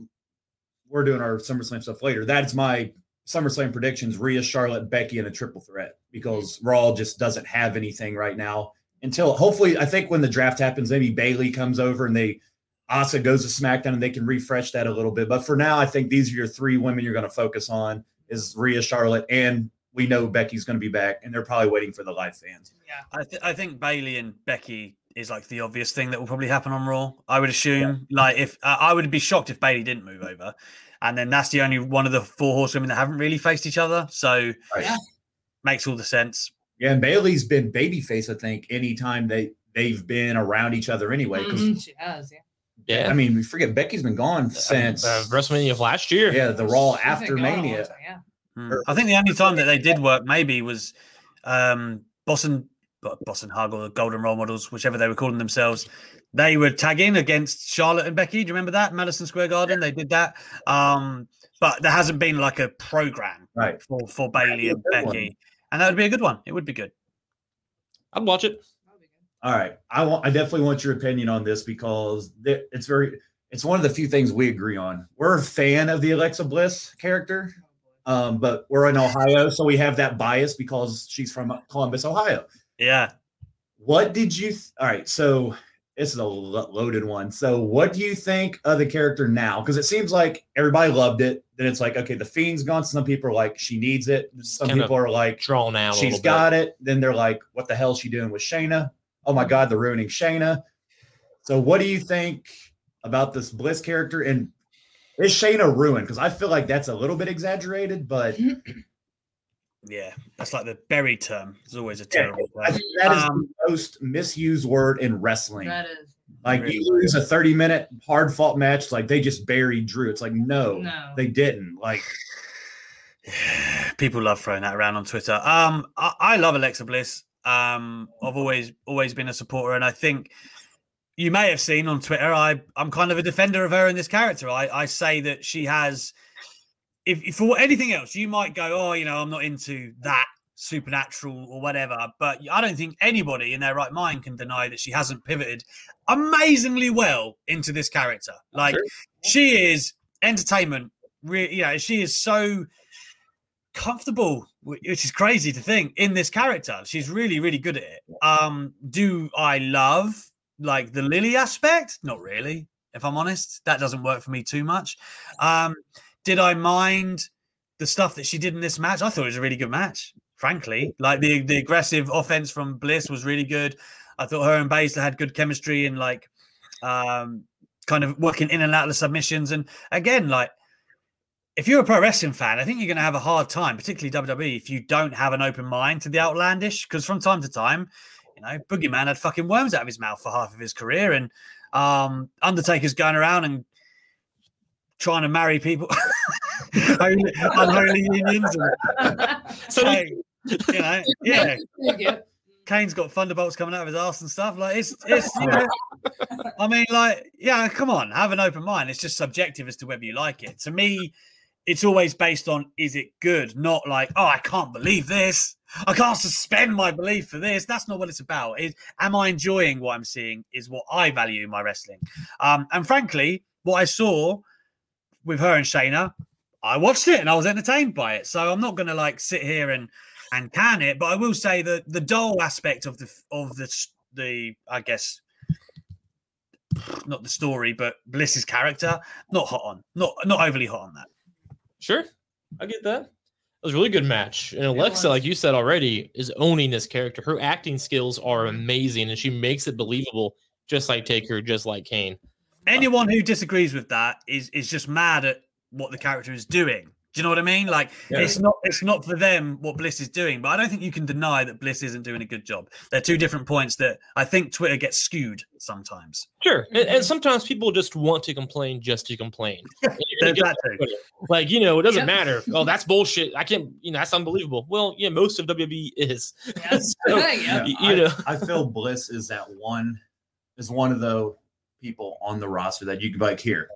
we're doing our SummerSlam stuff later. That's my SummerSlam predictions: Rhea, Charlotte, Becky, and a triple threat. Because Raw just doesn't have anything right now. Until hopefully, I think when the draft happens, maybe Bayley comes over and they Asa goes to SmackDown and they can refresh that a little bit. But for now, I think these are your three women you're going to focus on: is Rhea, Charlotte, and we know Becky's going to be back, and they're probably waiting for the live fans. Yeah, I, th- I think Bayley and Becky is like the obvious thing that will probably happen on Raw. I would assume. Like if uh, I would be shocked if Bayley didn't move over, and then that's the only one of the four horsewomen that haven't really faced each other. So Right. Yeah. makes all the sense. Yeah, and Bayley's been babyface. I think anytime they they've been around each other anyway. Because Mhm, She has, yeah. Yeah. I mean, we forget Becky's been gone since uh, WrestleMania of last year. yeah the Raw after gone a long Mania. time, Yeah. Mm. I think the only time that they did work maybe was um, Boston, Bo- Boss 'n' Hug or the Golden Role Models, whichever they were calling themselves. They were tagging against Charlotte and Becky. Do you remember that Madison Square Garden? They did that, um, but there hasn't been like a program Right. for for Bayley and good one. Becky, and that would be a good one. It would be good. I'd watch it. That'll be good. All right, I want I definitely want your opinion on this because it's very it's one of the few things we agree on. We're a fan of the Alexa Bliss character, boy. Um, but we're in Ohio, so we have that bias because she's from Columbus, Ohio. Yeah, What did you? Th- All right, so this is a lo- loaded one. So, what do you think of the character now? Because it seems like everybody loved it. Then it's like, okay, the fiend's gone. Some people are like, she needs it. Some Kinda people are like, Drawn out. She's little got it. Then they're like, what the hell is she doing with Shayna? Oh my God, they're ruining Shayna. So, what do you think about this Bliss character? And is Shayna ruined? Because I feel like that's a little bit exaggerated, but yeah. That's like the buried term. It's always a Yeah, terrible I term. think that is Um, the most misused word in wrestling. That is. Like Really you lose a 30 minute hard fought match, like they just buried Drew. It's like, no, No. they didn't. Like, People love throwing that around on Twitter. Um, I, I love Alexa Bliss. Um, I've always always been a supporter, and I think you may have seen on Twitter. I I'm kind of a defender of her in this character. I I say that she has. If, if for anything else, you might go, oh, you know, I'm not into that supernatural or whatever. But I don't think anybody in their right mind can deny that she hasn't pivoted amazingly well into this character. Like Sure. she is entertainment. Re- you know, she is so comfortable, which is crazy to think in this character. She's really, really good at it. Um, do I love like the Lilly aspect? Not really, if I'm honest. That doesn't work for me too much. Um, did I mind the stuff that she did in this match? I thought it was a really good match, frankly. Like the the aggressive offense from Bliss was really good. I thought her and Baszler had good chemistry and like um kind of working in and out of the submissions. And again, like if you're a pro wrestling fan, I think you're going to have a hard time, particularly WWE, if you don't have an open mind to the outlandish. Because from time to time, you know, Boogeyman had fucking worms out of his mouth for half of his career, and um, Undertaker's going around and trying to marry people, Holy- unholy unions. And, So hey, you know, yeah, yeah. Kane's got thunderbolts coming out of his ass and stuff. Like it's, it's, you know, I mean, like, yeah, come on, have an open mind. It's just subjective as to whether you like it. To me, it's always based on is it good, not like, oh, I can't believe this. I can't suspend my belief for this. That's not what it's about. Is am I enjoying what I'm seeing? Is what I value in my wrestling. Um, and frankly, what I saw with her and Shayna, I watched it and I was entertained by it. So I'm not going to like sit here and and can it, but I will say that the dull aspect of the of the the I guess not the story, but Bliss's character, not hot on, not not overly hot on that. Sure, I get that. It was a really good match, and Alexa, like you said already, is owning this character. Her acting skills are amazing, and she makes it believable, just like Taker, just like Kane. Anyone who disagrees with that is is just mad at what the character is doing Do you know what I mean? Like Yeah. it's not it's not for them what Bliss is doing, but I don't think you can deny that Bliss isn't doing a good job. They're two different points that I think Twitter gets skewed sometimes. Sure. And, and sometimes people just want to complain just to complain. And you're gonna There's get that on too. Twitter. Like, you know, it doesn't Yep. matter. Oh, that's bullshit. I can't, you know, that's unbelievable. Well, yeah, most of WWE is. Yes. So, Yeah. y- I, you know, I feel Bliss is that one is one of the people on the roster that you can be like here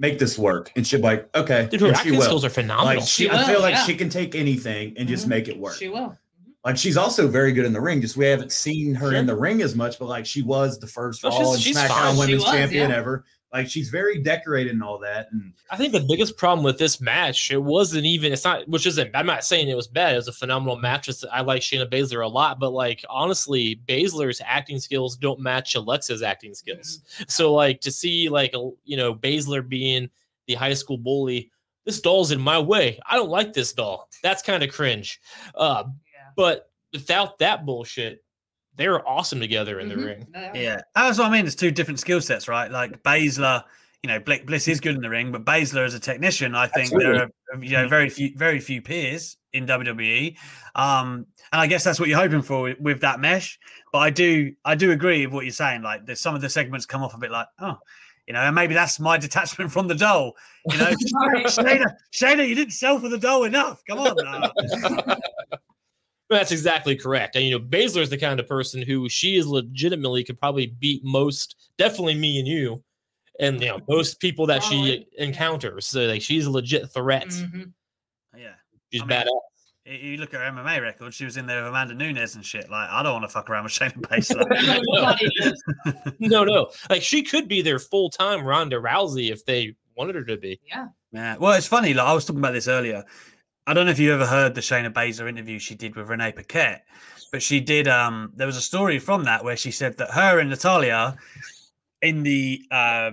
make this work and she'll be like okay dude, her and she acting will skills are phenomenal. like she, She I feel like yeah. she can take anything and just Mhm. make it work She will. like she's also very good in the ring just we haven't seen her Sure. in the ring as much but like she was the first Oh, Raw she's- and she's SmackDown fine. She Women's was, Champion yeah. ever like she's very decorated and all that and I think the biggest problem with this match, it wasn't even, it's not, which isn't, I'm not saying it was bad. It was a phenomenal match. It's- I like Shayna Baszler a lot, but like, honestly, Baszler's acting skills don't match Alexa's acting skills. So, like, to see, like, a, you know, Baszler being the high school bully, this doll's in my way. I don't like this doll. That's kind of cringe. Uh, Yeah. but without that bullshit, they were awesome together in the Mhm. ring. Yeah, that's what I mean. It's two different skill sets, right? Like Baszler, you know, Bl- Bliss is good in the ring, but Baszler as a technician, I think there are you know very few very few peers in WWE. Um, and I guess that's what you're hoping for with, with that mesh. But I do I do agree with what you're saying. Like there's some of the segments come off a bit like, oh, you know, and maybe that's my detachment from the doll. You know, Right. Shayna, Shayna, you didn't sell for the doll enough. Come on now. That's exactly correct. And you know, Baszler is the kind of person who she is legitimately could probably beat most, definitely me and you, and you know, most people that she encounters. So like she's a legit threat. Mhm. yeah. She's I mean, badass. You- You look at her MMA record; she was in there with Amanda Nunes and shit. Like, I don't want to fuck around with Shayna Baszler. Nobody does. No, no. Like she could be their full time Ronda Rousey if they wanted her to be. Yeah. Yeah. Well, it's funny. Like I was talking about this earlier. I don't know if you ever heard the Shayna Baszler interview she did with Renee Paquette, but she did. Um, there was a story from that where she said that her and Natalya, in the uh,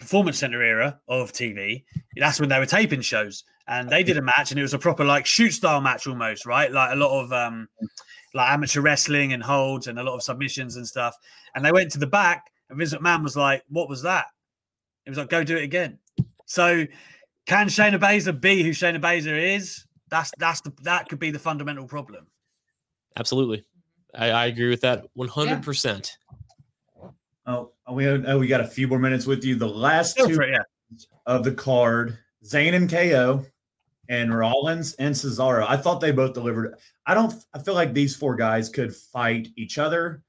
performance center era of TV, that's when they were taping shows, and they did a match, and it was a proper like shoot style match almost, right? Like a lot of um, like amateur wrestling and holds and a lot of submissions and stuff. And they went to the back, and Vince McMahon was like, "What was that?" It was like, "Go do it again." So, can Shayna Baszler be who Shayna Baszler is? That's that's the that could be the fundamental problem. Absolutely. I, I agree with that 100%. oh we oh, we got a few more minutes with you the last Go two for it, yeah. of the card Zayn and KO and Rollins and Cesaro. I thought they both delivered. I don't I feel like these four guys could fight each other.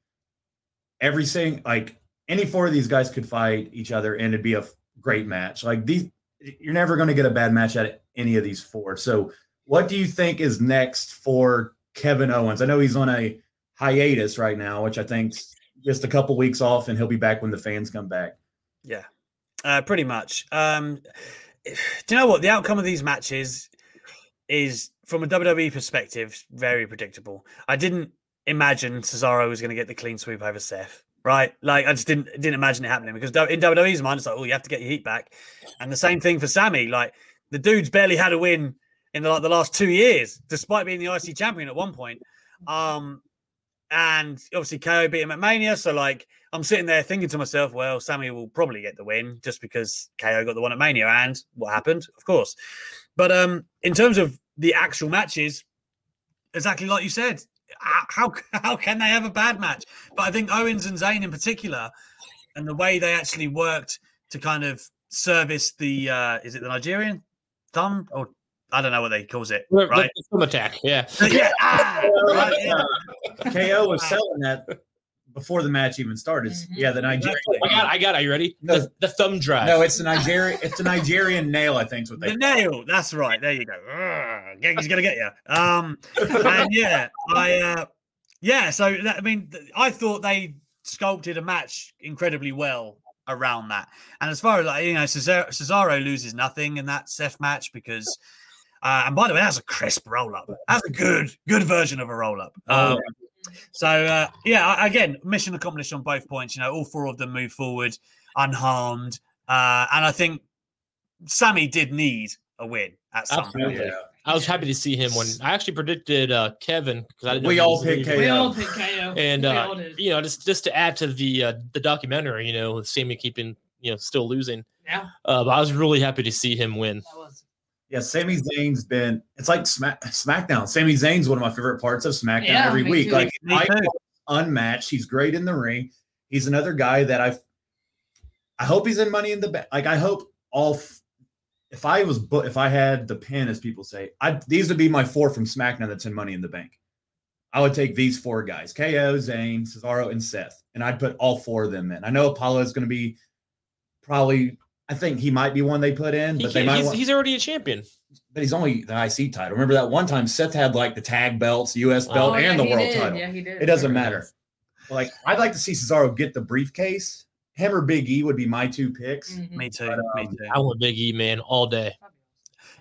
Everything like any four of these guys could fight each other and it'd be a f- great match. Like these you're never going to get a bad match out of any of these four. So what do you think is next for Kevin Owens? I know he's on a hiatus right now, which I think's just a couple weeks off and he'll be back when the fans come back. Yeah, uh, pretty much. Um, do you know what the outcome of these matches is? From a WWE perspective, very predictable. I didn't imagine Cesaro was going to get the clean sweep over Seth. Right, like I just didn't didn't imagine it happening because in WWE's mind, it's like, oh, you have to get your heat back, and the same thing for Sami. Like the dude's barely had a win in the, like the last two years, despite being the IC champion at one point. Um, and obviously KO beat him at Mania. So like I'm sitting there thinking to myself, well, Sami will probably get the win just because KO got the one at Mania. And what happened? Of course. But um, in terms of the actual matches, exactly like you said, how how can they have a bad match? But I think Owens and Zayn in particular, and the way they actually worked to kind of service the uh, is it the Nigerian thumb or I don't know what they calls it, The- right? the thumb attack. Yeah. yeah, ah, right, yeah. KO was selling that before the match even started. Mhm. Yeah, the Nigerian. I got. I got. Are you ready? No. The, the thumb drive. No, it's the Nigerian. It's the Nigerian nail. I think is what they. The nail. That's right. There you go. Urgh, Genki's gonna get you. Um, and yeah, I uh, yeah. So that, I mean, th- I thought they sculpted a match incredibly well around that. And as far as like you know, Cesaro, Cesaro loses nothing in that Seth match because. Uh, and by the way, that's a crisp roll up. That's a good, good version of a roll up. Oh, Um, so uh, yeah, again, mission accomplished on both points. You know, all four of them move forward unharmed, uh, and I think Sami did need a win at some Absolutely. point. Yeah. I was happy to see him when I actually predicted uh, Kevin because I didn't. We he all picked leaving. We KO. all picked KO. And uh, you know, just just to add to the uh, the documentary, you know, with Sami keeping you know still losing. Yeah, Uh, but I was really happy to see him win. that was. Yeah, Sami Zayn's been. It's like Smack, SmackDown. Sami Zayn's one of my favorite parts of SmackDown Yeah, every week. too. Like I- unmatched. He's great in the ring. He's another guy that I've. I hope he's in Money in the Bank. Like I hope all. f- If I was, bu- if I had the pen, as people say, I these would be my four from SmackDown that's in Money in the Bank. I would take these four guys: KO, Zayn, Cesaro, and Seth, and I'd put all four of them in. I know Apollo is going to be probably. I think he might be one they put in, He but they might. he's, want, he's already a champion. but he's only the IC title. Remember that one time Seth had like the tag belts, US belt, Oh, yeah, and the world did. title. Yeah, he did. It doesn't matter. Like I'd like to see Cesaro get the briefcase. Him or Big E would be my two picks. Mhm. Me too. But, me um, too. I want Big E, man, all day.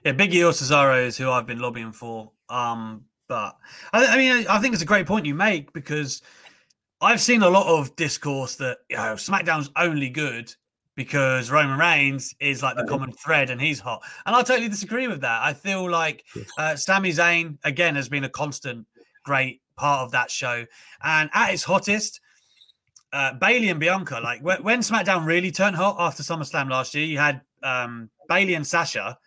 Yeah, Big E or Cesaro is who I've been lobbying for. Um, but I, I mean, I think it's a great point you make because I've seen a lot of discourse that you know SmackDown's only good because Roman Reigns is like the common thread and he's hot, and I totally disagree with that. I feel like uh, Sami Zayn again has been a constant great part of that show, and at its hottest. Uh, Bayley and Bianca, like when, when SmackDown really turned hot after SummerSlam last year, you had um, Bayley and Sasha,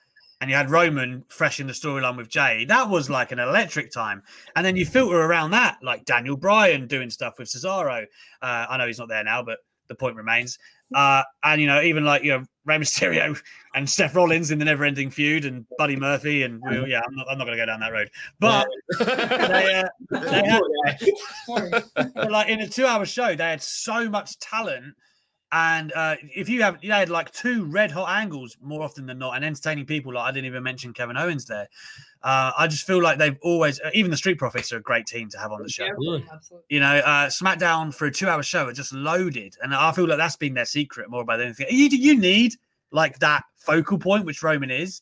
and you had Roman fresh in the storyline with Jey. That was like an electric time. And then you filter around that, like Daniel Bryan doing stuff with Cesaro. Uh, I know he's not there now, but the point remains. Uh, and you know, even like you know, Rey Mysterio and Seth Rollins in the never-ending feud, and Buddy Murphy, and well, yeah, I'm not, I'm not going to go down that road. But they, uh, they had, like in a two-hour show, they had so much talent. And uh, if you have, you had like two red hot angles more often than not, and entertaining people. Like I didn't even mention Kevin Owens there. Uh, I just feel like they've always, uh, even the Street Profits are a great team to have on the show. Yeah, Absolutely. absolutely. You know, uh, SmackDown for a two-hour show are just loaded, and I feel like that's been their secret more about anything. You you need like that focal point, which Roman is.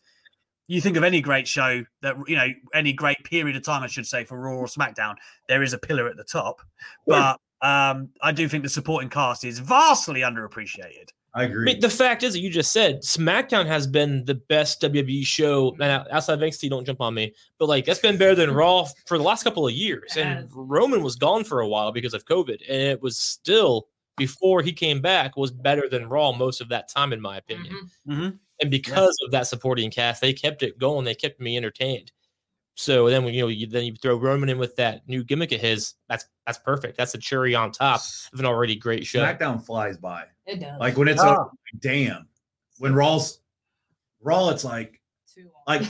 You think of any great show that you know, any great period of time, I should say, for Raw or SmackDown, there is a pillar at the top. But um, I do think the supporting cast is vastly underappreciated. I I agree. mean, the fact is that you just said SmackDown has been the best WWE show. And outside of NXT, don't jump on me, but like that's been better than Raw for the last couple of years. And. Roman was gone for a while because of COVID, and it was still before he came back was better than Raw most of that time, in my opinion. Mhm. Mhm. And because of that supporting cast, they kept it going. They kept me entertained. So then, you know, you, then you throw Roman in with that new gimmick of his. That's that's perfect. That's a cherry on top of an already great show. SmackDown flies by. It does. Like when it's Ah. over, damn. When Raw's Raw, it's like Too long. like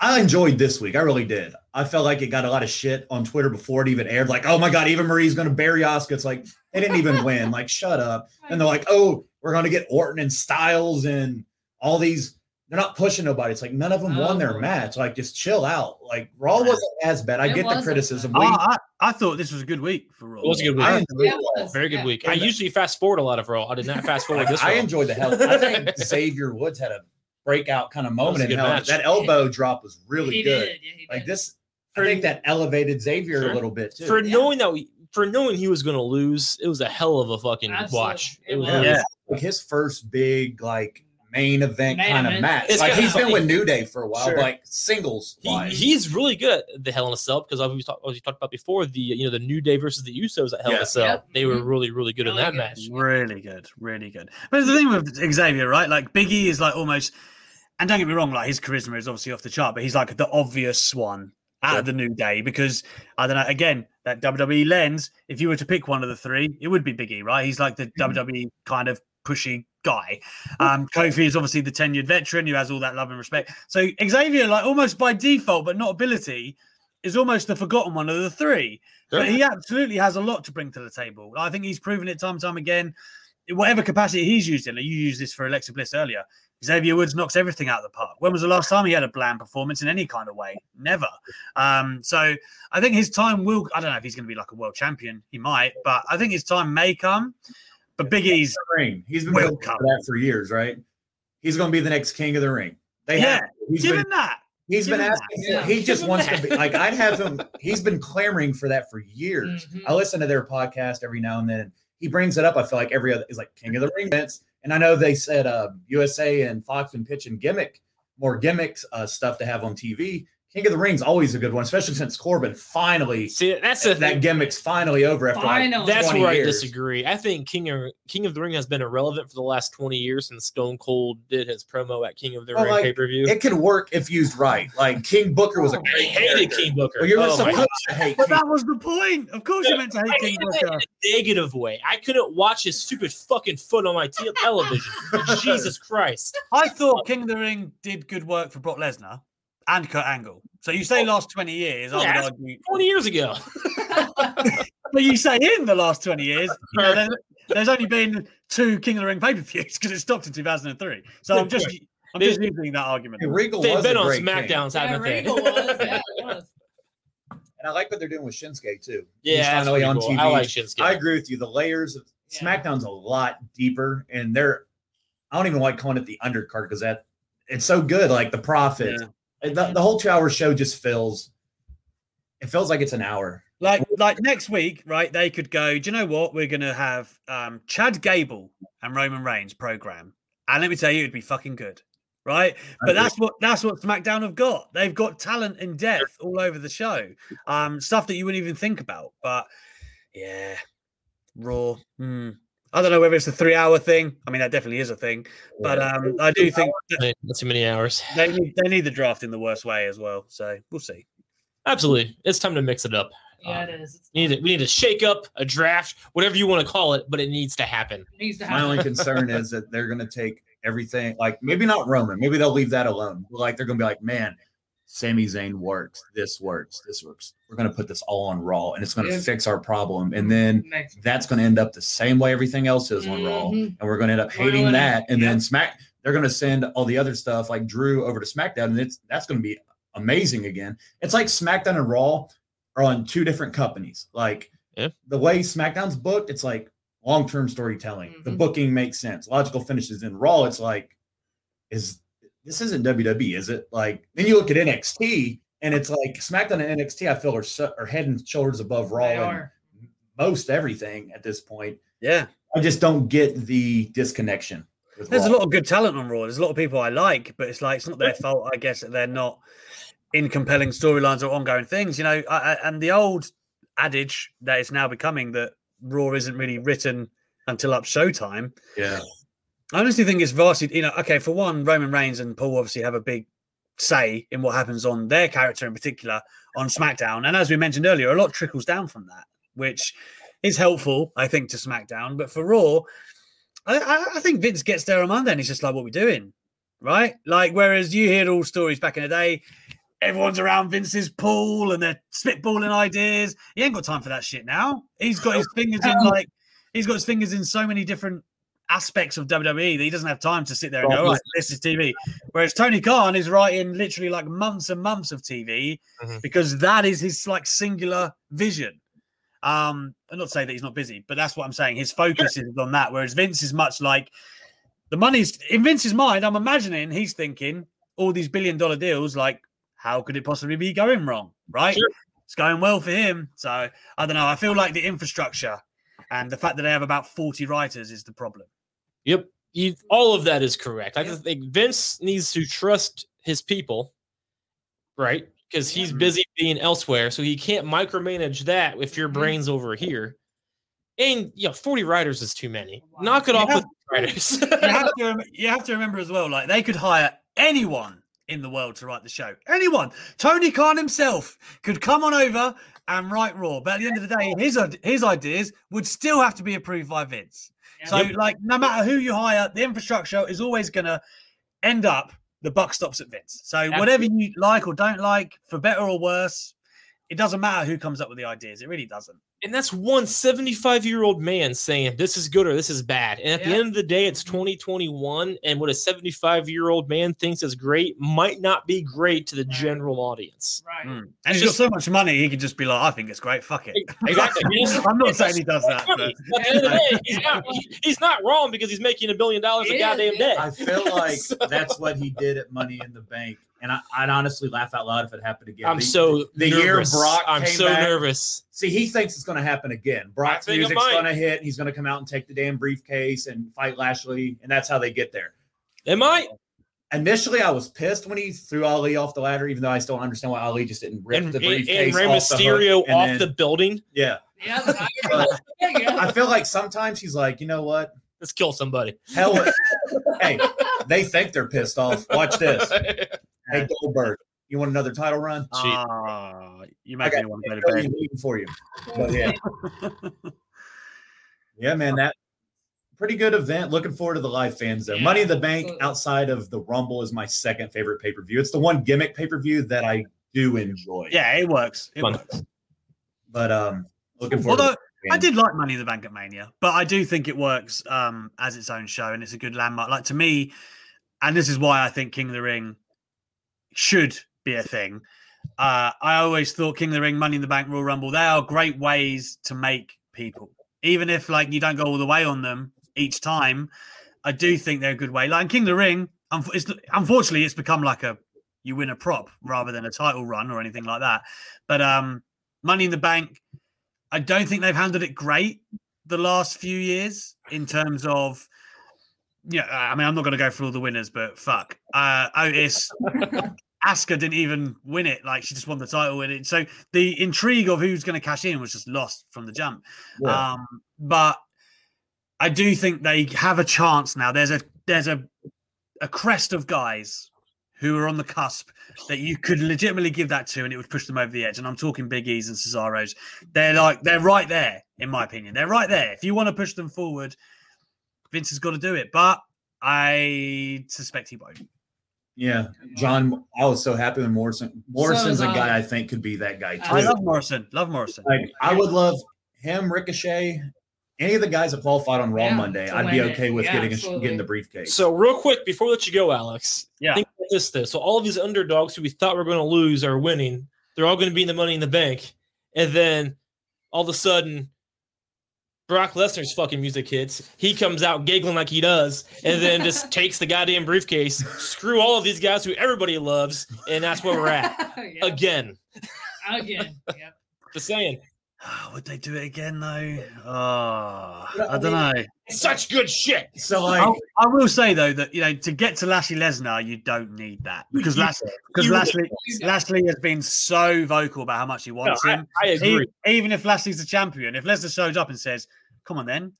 I enjoyed this week. I really did. I felt like it got a lot of shit on Twitter before it even aired. Like, oh my god, Eva Marie's going to bury Asuka. It's like they didn't even win. Like, shut up. And they're like, oh, we're going to get Orton and Styles and all these. They're not pushing nobody. It's like none of them won their Oh. match. Like, just chill out. Like, Raw wasn't as bad. I It get the criticism. bad. Uh, I, I, I thought this was a good week for Raw. It was a good week. I Yeah, it was. Very good Yeah. week. I usually fast forward a lot of Raw. I did not fast forward this. I Raw. enjoyed the hell. I think Xavier Woods had a breakout kind of moment in hell. That elbow drop was really he good. did. Yeah, he Like did. this, I think that elevated Xavier Sure. a little bit too. for Yeah. knowing that we for knowing he was going to lose. It was a hell of a fucking Absolutely. watch. It It was. was. Yeah. like his first big like main event Main kind of match. It's like he's been with New Day for a while, Sure. like singles. He, he's really good at the Hell in a Cell because as we talked, as we talked about before, the you know the New Day versus the Usos at Hell in a Cell. Yep. They were Mhm. really really good in that good. match. Really good, really good. But the thing with Xavier, right? Like Biggie is like almost, and don't get me wrong, like his charisma is obviously off the chart, but he's like the obvious one out Sure. of the new day because I don't know. Again, that WWE lens. If you were to pick one of the three, it would be Biggie, right? He's like the WWE kind of pushy guy. Um, Kofi is obviously the tenured veteran who has all that love and respect. So Xavier, like almost by default, but not ability, is almost the forgotten one of the three. But he absolutely has a lot to bring to the table. I think he's proven it time and time again. In whatever capacity he's used in, you used this for Alexa Bliss earlier. Xavier Woods knocks everything out of the park. When was the last time he had a bland performance in any kind of way? Never. Um, so I think his time will. I don't know if he's going to be like a world champion. He might, but I think his time may come. But Big E's, the ring. He's been building for that for years, right? He's going to be the next king of the ring. They yeah, have. He's give been him that. he's been give him asking. He just wants that. to be like I'd have him. He's been clamoring for that for years. Mhm. I listen to their podcast every now and then. He brings it up. I feel like every other is like king of the ring events. And I know they said uh, USA and Fox been pitching gimmick, more gimmicks uh, stuff to have on TV. King of the Ring's always a good one, especially since Corbin finally See, that's the that gimmick's finally over after like Finally. That's 20 where I disagree. I think King of King of the Ring has been irrelevant for the last twenty years since Stone Cold did his promo at King of the Well, Ring like, pay per view. It could work if used right. Like King Booker was a oh, I great hated character. King Booker. Well, you're Oh supposed to hate But King. that was the point. Of course, you meant to I hate King Booker. in a negative way. I couldn't watch his stupid fucking foot on my television. Jesus Christ! I thought King of the Ring did good work for Brock Lesnar and Kurt Angle. So you say oh. last 20 years, I would argue. Twenty years ago. But you say in the last 20 years, you know, there's, there's only been two King of the Ring pay per views because it stopped in 2003. So I'm just I'm just using that argument. Hey, Regal They've was been a on great SmackDowns, Yeah, haven't they? Was. Yeah, was. And I like what they're doing with Shinsuke too. Yeah, that's finally on cool. TV. I like Shinsuke. I agree with you. The layers of Yeah. SmackDown's a lot deeper, and they're I don't even like calling it the undercard because that it's so good. Like the Prophet, Yeah. The, the whole two-hour show just feels. It feels like it's an hour. Like like next week, right? They could go. Do you know what? We're gonna have um, Chad Gable and Roman Reigns program, and let me tell you, it'd be fucking good, right? But that's what that's what SmackDown have got. They've got talent and depth all over the show, um, stuff that you wouldn't even think about. But yeah, Raw. hmm. I don't know whether it's a three-hour thing. I mean, that definitely is a thing. But um, I do think that Not too many hours. they need they need the draft in the worst way as well. So we'll see. Absolutely, it's time to mix it up. Yeah, it is. It's, We need, to, we need a shake up, a draft, whatever you want to call it, but it needs to happen. it needs to My only concern is that they're going to take everything, like maybe not Roman, maybe they'll leave that alone. Like they're going to be like, man, Sami Zayn works, this works, this works. We're going to put this all on Raw, and it's going to Yeah. fix our problem. And then Next. that's going to end up the same way everything else is on Raw, Mhm. and we're going to end up hating Ruin it. that. And then Smack, they're going to send all the other stuff like Drew over to SmackDown, and it's that's going to be amazing again. It's like SmackDown and Raw are on two different companies. Like Yeah. the way SmackDown's booked, it's like long term storytelling. The Mhm. booking makes sense. Logical finishes in Raw. It's like, is this isn't WWE, is it? Like then you look at NXT and it's like SmackDown and NXT. I feel are so, are head and shoulders above Raw They and are. most everything at this point. Yeah. I just don't get the disconnection. With There's a lot of good talent on Raw. There's a lot of people I like, but it's like it's not their fault, I guess, that they're not in compelling storylines or ongoing things. You know, I, I, and the old adage that is now becoming that Raw isn't really written until up Showtime. Yeah. I honestly think it's vastly, you know, okay, for one, Roman Reigns and Paul obviously have a big say in what happens on their character in particular on SmackDown. And as we mentioned earlier, a lot trickles down from that, which is helpful, I think, to SmackDown. But for Raw, I, I, think Vince gets there on Monday and he's just like, what we doing? Right? Like, whereas you hear all stories back in the day, everyone's around Vince's pool and they're spitballing ideas. He ain't got time for that shit now. He's got his fingers in um, like, he's got his fingers in so many different aspects of WWE that he doesn't have time to sit there and go, right, this is TV. Whereas Tony Khan is writing literally like months and months of TV Mhm. because that is his like singular vision. Um, I'm not saying that he's not busy, but that's what I'm saying. His focus is on that. Whereas Vince is much like the money's in Vince's mind. I'm imagining he's thinking all these billion dollar deals, like, how could it possibly be going wrong? Right? Sure. It's going well for him. So I don't know. I feel like the infrastructure and the fact that they have about 40 writers is the problem. Yep. You, all of that is correct. I just think Vince needs to trust his people, right? Because he's Mm-hmm. busy being elsewhere, so he can't micromanage that if your Mhm. brain's over here. And yeah, 40 writers is too many. Wow. Knock it You off have- with writers. you have to you have to remember as well, like they could hire anyone in the world to write the show. Anyone. Tony Khan himself could come on over and write Raw. But at the end of the day, his his ideas would still have to be approved by Vince. Yeah. So, like, no matter who you hire, the infrastructure is always going to end up the buck stops at Vince. So, whatever you like or don't like, for better or worse, it doesn't matter who comes up with the ideas. It really doesn't. and that's one 75 year old man saying this is good or this is bad. And at the end of the day, it's 2021. And what a 75 year old man thinks is great might not be great to the Right. general audience. Right. Mm. And he's got just- so much money, he could just be like, I think it's great. Fuck it. Exactly. I'm not saying he does that. But... At the end of the day, he's not, he's not wrong because he's making a billion dollars a goddamn day. I feel like So- that's what he did at Money in the Bank, and I, I'd honestly laugh out loud if it happened again. I'm The- so the nervous. year Brock I'm came so back- nervous. See, he thinks it's going to happen again. Brock's music's going to hit. He's going to come out and take the damn briefcase and fight Lashley, and that's how they get there. It might. initially I was pissed when he threw Ali off the ladder, even though I still don't understand why Ali just didn't rip And, the and, briefcase and Rey off the hook Mysterio off then- the building. Yeah, Yeah, I, yeah. I feel like sometimes he's like, you know what? Let's kill somebody. Hell, hey, they think they're pissed off. Watch this. Hey Goldberg, you want another title run? Cheap. Ah, you might make got me want to go to waiting for you. But yeah, yeah, man, that pretty good event. Looking forward to the live fans though. Yeah, Money in the Bank absolutely. outside of the Rumble is my second favorite pay per view. It's the one gimmick pay per view that I do enjoy. Yeah, it works. It Fun. works. but um, looking forward. Although to I did like Money in the Bank at Mania, but I do think it works um, as its own show and it's a good landmark. Like to me, and this is why I think King of the Ring should be a thing. Uh, I always thought King of the Ring, Money in the Bank, Royal Rumble, they are great ways to make people. Even if like you don't go all the way on them each time, I do think they're a good way. Like King of the Ring, it's, unfortunately, it's become like a you win a prop rather than a title run or anything like that. But um, Money in the Bank, I don't think they've handled it great the last few years in terms of. Yeah, I mean, I'm not going to go for all the winners, but fuck, uh, Otis, Asuka didn't even win it; like she just won the title with it. So the intrigue of who's going to cash in was just lost from the jump. Yeah. Um, but I do think they have a chance now. There's a there's a a crest of guys who are on the cusp that you could legitimately give that to, and it would push them over the edge. And I'm talking Big E's and Cesaro's. They're like they're right there, in my opinion. They're right there. If you want to push them forward, Vince has got to do it. But I suspect he won't. Yeah, John. I was so happy when Morrison. Morrison's a guy I. I think could be that guy too. I love Morrison. Love Morrison. Like I would love him, Ricochet, any of the guys that qualified on Raw Yeah, Monday. I'd be win it. okay with Yeah, getting a, getting the briefcase. So real quick before we let you go, Alex. Yeah. Think about this though. So all of these underdogs who we thought were going to lose are winning. They're all going to be in the Money in the Bank, and then all of a sudden, Brock Lesnar's fucking music hits. He comes out giggling like he does, and then just takes the goddamn briefcase. Screw all of these guys who everybody loves, and that's where we're at again. again. Yep. Just saying, Ah, would they do it again though? Oh, I don't know. such good shit. so like, I, I will say though that you know to get to Lashley Lesnar, you don't need that because Lashley because Lashley Lashley has been so vocal about how much he No, wants I, him. I agree. even if Lashley's the champion, if Lesnar shows up and says, "Come on, then,"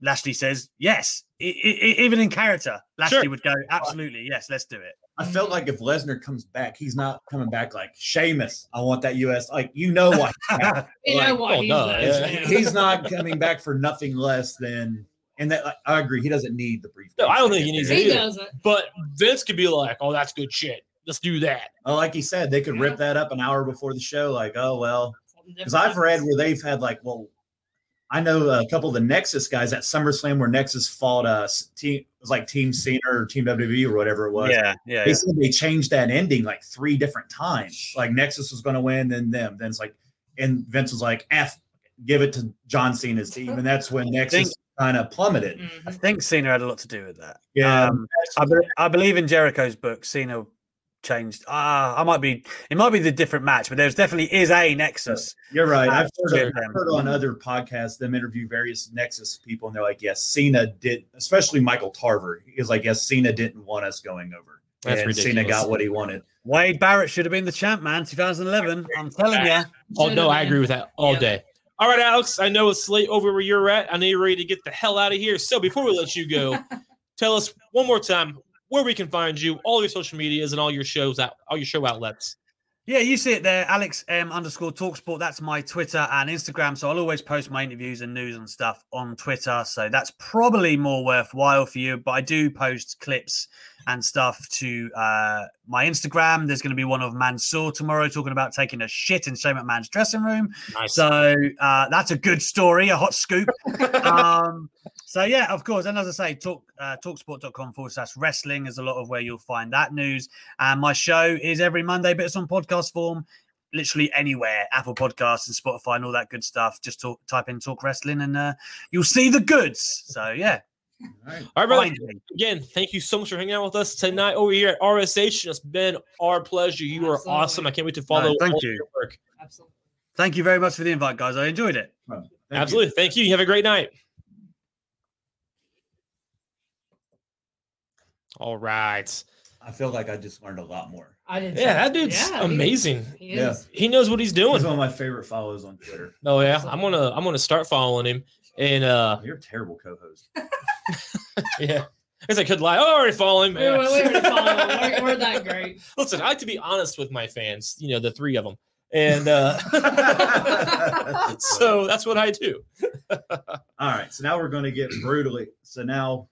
Lashley says, "Yes." I- even in character, Lashley Sure. would go, "Absolutely, yes, let's do it." I felt like if Lesnar comes back, he's not coming back like Sheamus. I want that US. Like you know what? You know Like, what? oh, he's duh, like, yeah. yeah. he's not coming back for nothing less than. And that like, I agree. He doesn't need the briefcase. No, I don't think he needs it He either. doesn't. But Vince could be like, "Oh, that's good shit. Let's do that." Well, like he said, they could rip that up an hour before the show. Like, oh well, because I've read where they've had like, well, I know a couple of the Nexus guys at SummerSlam where Nexus fought uh team it was like Team Cena or Team WWE or whatever it was. yeah, yeah. They said they changed that ending like three different times. Like Nexus was going to win, then them. Then it's like, and Vince was like, "F, give it to John Cena's team," and that's when Nexus kind of plummeted. Mhm. I think Cena had a lot to do with that. Yeah, Um, I, be- I believe in Jericho's book, Cena changed. Ah, I might be. It might be the different match, but there's definitely is a Nexus. You're right. I've heard, sure. I've heard on other podcasts them interview various Nexus people, and they're like, "Yes, Cena did." Especially Michael Tarver He was like, "Yes, Cena didn't want us going over, That's and Cena got what he wanted." Wade Barrett should have been the champ, man. 2011. I'm telling you. Oh Should've no, I agree with that all Yep. day. All right, Alex. I know it's late over where you're at. I know you're ready to get the hell out of here. So before we let you go, tell us one more time where we can find you, all your social medias, and all your shows out, all your show outlets. Yeah, you see it there, Alex M underscore Talksport. That's my Twitter and Instagram. So I'll always post my interviews and news and stuff on Twitter. So that's probably more worthwhile for you. But I do post clips and stuff to uh, my Instagram. There's going to be one of Mansoor tomorrow talking about taking a shit in Shane McMahon's dressing room. Nice. So uh, that's a good story, a hot scoop. um, so yeah, of course. And as I say, talk uh, talksport.com forward slash wrestling is a lot of where you'll find that news. And my show is every Monday, but it's on podcast form, literally anywhere, Apple Podcasts and Spotify and all that good stuff. Just talk, type in talk wrestling and uh, you'll see the goods. So yeah, All right. all right, brother. find me. Again, thank you so much for hanging out with us tonight over here at RSH. It's been our pleasure. You are awesome. I can't wait to follow thank all you. your work. Absolutely. Thank you very much for the invite, guys. I enjoyed it. Thank you. Absolutely. Thank you. You have a great night. All right. I feel like I just learned a lot more. I didn't. Yeah, that dude's Yeah, amazing. He Yeah. He knows what he's doing. He's one of my favorite follows on Twitter. Oh yeah, I'm gonna I'm gonna start following him. And uh You're a terrible co-host. yeah. I guess I could lie. Oh, I already follow him. We, we, we already follow him. We're, we're that great. Listen, I like to be honest with my fans, you know, the three of them. And uh so that's what I do. All right, so now we're going to get brutally. So now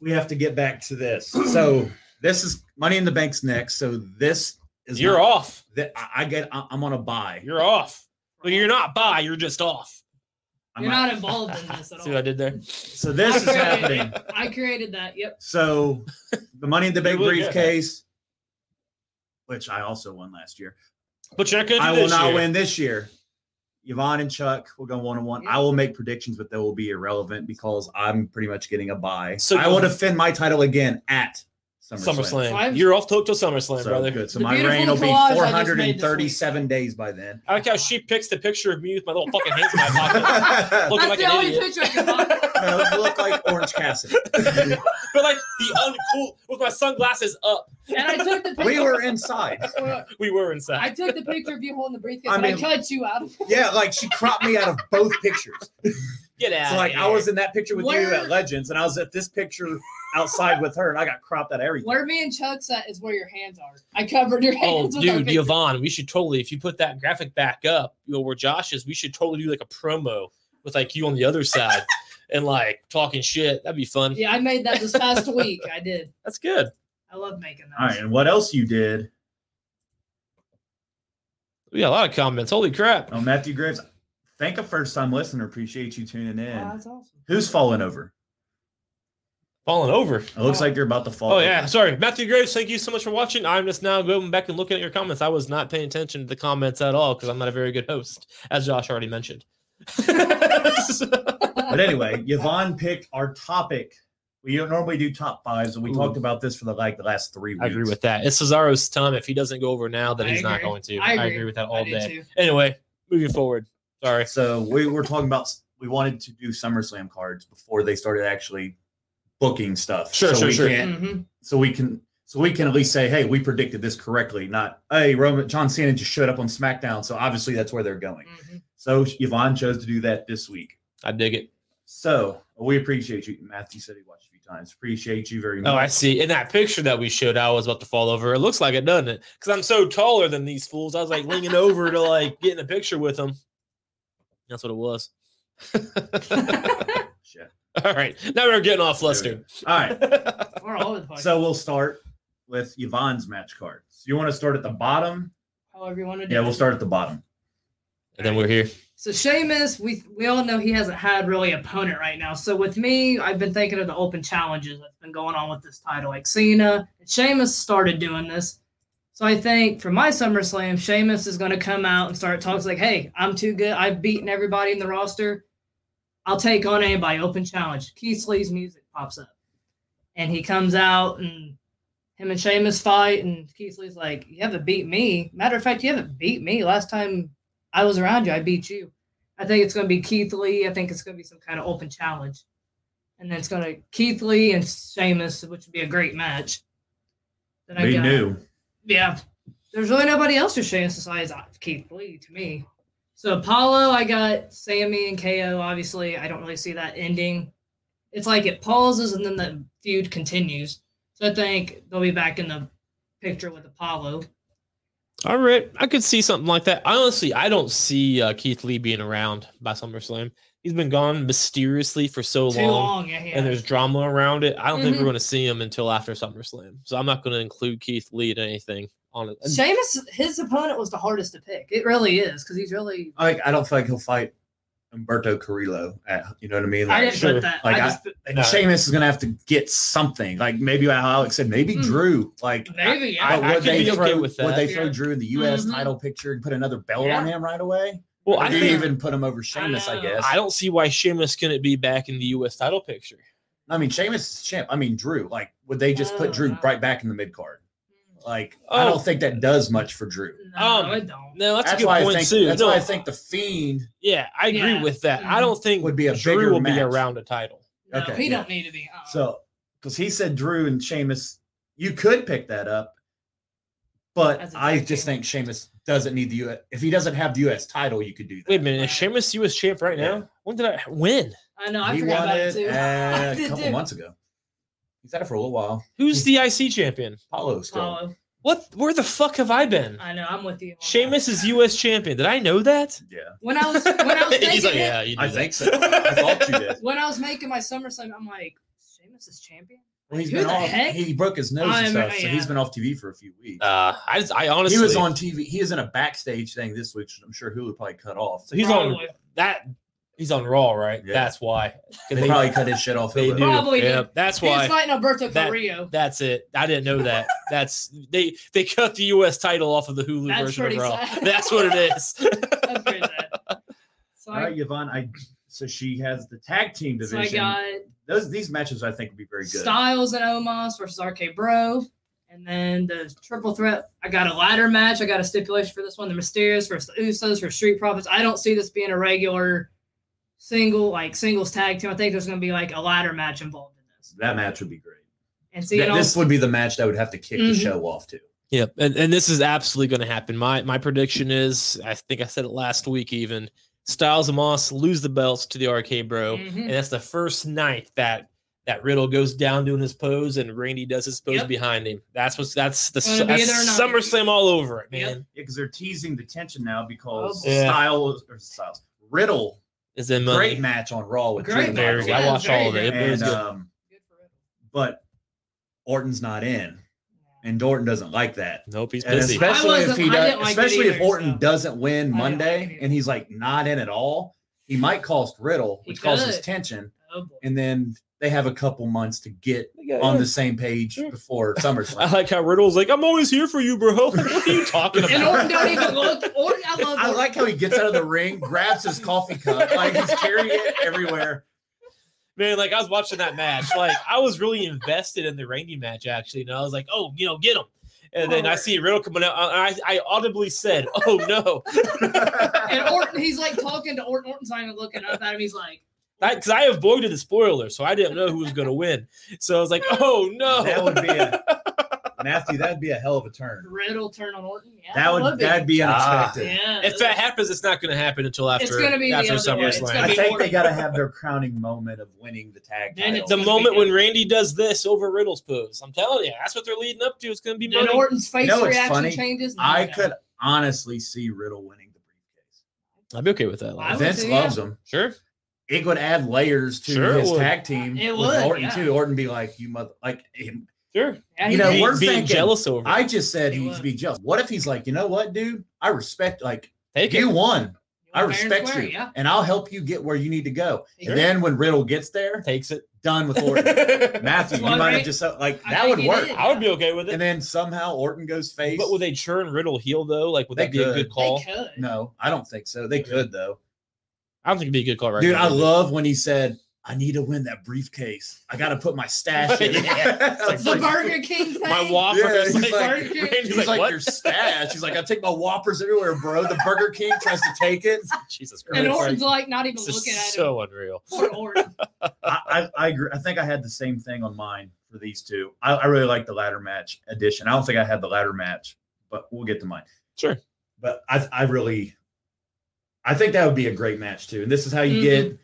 we have to get back to this. So this is Money in the Bank's next. So this is You're not- off. That I I get. I- I'm on a buy. You're off. Well, you're not buy. you're just off. I'm You're not- not involved in this at all. See what I did there? So this is happening. I created that. Yep. So the Money in the Bank You look good. briefcase, which I also won last year. But you're not gonna I will not year. win this year. Yvonne and Chuck will go one on one. I will make predictions, but they will be irrelevant because I'm pretty much getting a buy. So- I will defend my title again at SummerSlam. SummerSlam. So You're off to, to SummerSlam, So brother. good. So The my reign will be collage I just made this 437 days by then. I like how she picks the picture of me with my little fucking hands in my pocket. Looking That's like the an only idiot. picture I can find. I look like Orange Cassidy. but like the uncool with my sunglasses up. And I took the picture. we were inside. We were inside. I took the picture of you holding the briefcase. I and mean- I cut you out. of. Yeah, like she cropped me out of both pictures. Get out. So like I was in that picture with you at Legends, and I was at this picture outside with her, and I got cropped out of everything. Where me and Chuck sat is where your hands are. I covered your Oh, hands. with our dude. Yvonne, we should totally, if you put that graphic back up, you know, where Josh is, we should totally do like a promo with like you on the other side and like talking shit. That'd be fun. Yeah, I made that this past week. I did. That's good. I love making that. All right, and what else you did? We got a lot of comments. Holy crap. Oh, Matthew Graves, thank a first time listener. Appreciate you tuning in. Wow, that's awesome. Who's falling over? Falling over. It looks like you're about to fall. Oh, over. yeah. Sorry. Matthew Graves, thank you so much for watching. I'm just now going back and looking at your comments. I was not paying attention to the comments at all because I'm not a very good host, as Josh already mentioned. But anyway, Yvonne picked our topic. We don't normally do top fives, and we Ooh. talked about this for the like the last three weeks. I agree with that. It's Cesaro's time. If he doesn't go over now, then I he's not going to. I I agree. agree, with that all do day. too. Anyway, moving forward. Sorry. So we were talking about we wanted to do SummerSlam cards before they started actually booking stuff. Sure, so sure, we sure. Can't, Mhm. So we can so we can at least say, hey, we predicted this correctly. Not hey, Roman John Cena just showed up on SmackDown, so obviously that's where they're going. Mhm. So Yvonne chose to do that this week. I dig it. So we appreciate you. Matthew said he watched a few times. Appreciate you very much. Oh, I see. In that picture that we showed, I was about to fall over. It looks like it, doesn't it? Because I'm so taller than these fools. I was like leaning over to like get in a picture with them. That's what it was. Shit. All right. Now we're getting off There we flustered. All right. We're all over the place. So we'll start with Yvonne's match cards. You want to start at the bottom? however you want to do Yeah, it. we'll start at the bottom. and then we're here. So Sheamus, we we all know he hasn't had really opponent right now. So with me, I've been thinking of the open challenges that's been going on with this title. Like Cena and Sheamus started doing this. So I think for my SummerSlam, Sheamus is going to come out and start talking like, "Hey, I'm too good. I've beaten everybody in the roster. I'll take on anybody. Open challenge." Keith Lee's music pops up, and he comes out and him and Sheamus fight, and Keith Lee's like, "You haven't beat me. Matter of fact, you haven't beat me. Last time I was around you, I beat you." I think it's going to be Keith Lee. I think it's going to be some kind of open challenge, and then it's going to Keith Lee and Sheamus, which would be a great match. Then Be got- new. yeah. There's really nobody else for Sheamus besides uh, Keith Lee to me. So Apollo, I got Sami and KO. Obviously, I don't really see that ending. It's like it pauses and then the feud continues. So I think they'll be back in the picture with Apollo. All right. I could see something like that. Honestly, I don't see uh, Keith Lee being around by SummerSlam. He's been gone mysteriously for so Too long. long, yeah. yeah. and there's drama around it. I don't think Mhm. we're going to see him until after SummerSlam. So I'm not going to include Keith Lee in anything on it. Sheamus, his opponent was the hardest to pick. It really is because he's really. Like I don't feel like he'll fight Humberto Carrillo. At, you know what I mean? I didn't sure. put that. Like, I I- just, put- and No. Sheamus is gonna have to get something. Like maybe how Alex said, maybe Hmm. Drew. Like maybe. Yeah. I- but I would they be okay throw, with Would that. they throw Yeah. Drew in the U.S. Mhm. title picture and put another belt Yeah. on him right away? well, Or I do you think even put him over Sheamus? I, know. guess. I don't see why Sheamus couldn't be back in the U.S. title picture. I mean, Sheamus is champ. I mean, Drew. Like, would they just put Drew no. right back in the mid card? Like, I Oh. don't think that does much for Drew. no, um, it don't. No, that's, That's, a good why point think. too. That's No, why I think the Fiend. Yeah, I agree Yeah. with that. I don't think Would be a Drew bigger will be around a title. No, okay, he yeah. don't need to be. uh-uh. So because he said Drew and Sheamus, you could pick that up, but As a I tag just team. think Sheamus doesn't need the US. If he doesn't have the US title, you could do that. Wait a minute, is Sheamus U.S. champ right now? When did I win? I know. I he forgot won about it it too. uh, I a couple too. months ago. He's had it for a little while. Who's the IC champion? Paulo still. Follow. What? Where the fuck have I been? I know. I'm with you. on. Sheamus is U.S. champion. Did I know that? Yeah, When I was when I was He's like, thinking it- yeah, you I did think so. I thought you did. when I was making my SummerSlam, I'm like, Sheamus is champion. Well, he's Who been the off. heck? He broke his nose I'm- and stuff, so yeah. he's been off TV for a few weeks. Uh, I, just, I honestly, he was on TV. He is in a backstage thing this week, which I'm sure Hulu probably cut off. So he's on Probably. that. He's on Raw, right? Yeah. That's why. 'Cause They probably cut his shit off. They Hulu. do. Probably yeah, did. that's He was why. fighting Alberto That- Carrillo. That's it. I didn't know that. That's they they cut the U.S. title off of the Hulu That's version of Raw. sad. That's what it is. That's pretty sad. So, All I, right, Yvonne. I so she has the tag team division. so I division. got Those these matches I think would be very good. Styles and Omos versus RK Bro. And then the triple threat. I got a ladder match. I got a stipulation for this one. The Mysterios versus the Usos for Street Profits. I don't see this being a regular single, like singles tag team. I think there's going to be like a ladder match involved in this. That match would be great. And so, you know, this would be the match that would have to kick Mhm. the show off too. Yep, and, and this is absolutely going to happen. My my prediction is, I think I said it last week. Even Styles and Omos lose the belts to the RK Bro, Mhm. and that's the first night that that Riddle goes down doing his pose, and Randy does his pose Yep. behind him. That's what's that's the Gonna that's there or not. SummerSlam all over it, Yep. man. Yeah, because they're teasing the tension now because Oh, boy. Yeah. Styles or Styles Riddle Is in money. great match on Raw with Great Drew There match. we go. I it was watched all of it. It and um, Good for Riddle. but Orton's not in, and Orton doesn't like that. Nope, he's And busy. especially if he does, like it especially if Orton so- doesn't win I didn't like Monday and he's like not in at all, he might cost Riddle, which causes tension, Oh, and then they have a couple months to get on the same page Sure. before I like how Riddle's like, I'm always here for you, bro. what are you talking And about? Orton don't even look. Orton, I love I like how he gets out of the ring, grabs his coffee cup, like he's carrying it everywhere. Man, like I was watching that match, like I was really invested in the Randy match actually, and I was like, oh, you know, get him. And then I see Riddle coming out, and I, I audibly said, "Oh no," And Orton, he's like talking to Orton. Orton's not even looking up at him. He's like, because I, avoided the spoiler, so I didn't know who was going to win. So I was like, "Oh no!" That would be a Matthew. That'd be a hell of a turn. Riddle turn on Orton. Yeah, That would be. that'd be Ah. unexpected. Yeah. if that happens, it's not going to happen until after. It's gonna be after other way. It's SummerSlam. gonna I think Orton. they got to have their crowning moment of winning the tag Then title. it's the moment when Randy does this over Riddle's pose, I'm telling you, that's what they're leading up to. It's going to be then money. Orton's face You know reaction funny? changes. No, I no. could honestly see Riddle winning the briefcase. I'd be okay with that. I Lance. would Vince too, loves him. Sure. It would add layers to Sure it his tag team It with would, Orton yeah. too. Orton be like, "You mother," like him. Sure. Yeah, you know, did. we're Being, being thinking- jealous over. it. I just said He he'd be jealous. What if he's like, you know what, dude? I respect. Like Take it. you won. I respect square, you, Yeah. and I'll help you get where you need to go. Sure. And then when Riddle gets there, Takes it. done with Orton. Matthew, you might have just like I that would work. did. I would be okay with it. And then somehow Orton goes face. But would they churn Riddle heel though? Like, would They that be a good call? They could. no, I don't think so. They could though. I don't think it'd be a good call right Dude, now. I love when he said, "I need to win that briefcase. I got to put my stash in." Yeah. It's The Burger King thing. my Whopper Yeah, he's like, like- Burger King. Randy's He's like, like, your stash. He's like, I take my whoppers everywhere, bro. The Burger King tries to take it. Jesus Christ! And Orton's like not even this looking is at him. so unreal. Poor Orton. I, I, I agree. I think I had the same thing on mine for these two. I, I really like the ladder match edition. I don't think I had the ladder match, but we'll get to mine. Sure. But I, I really, I think that would be a great match too. And this is how you Mhm. get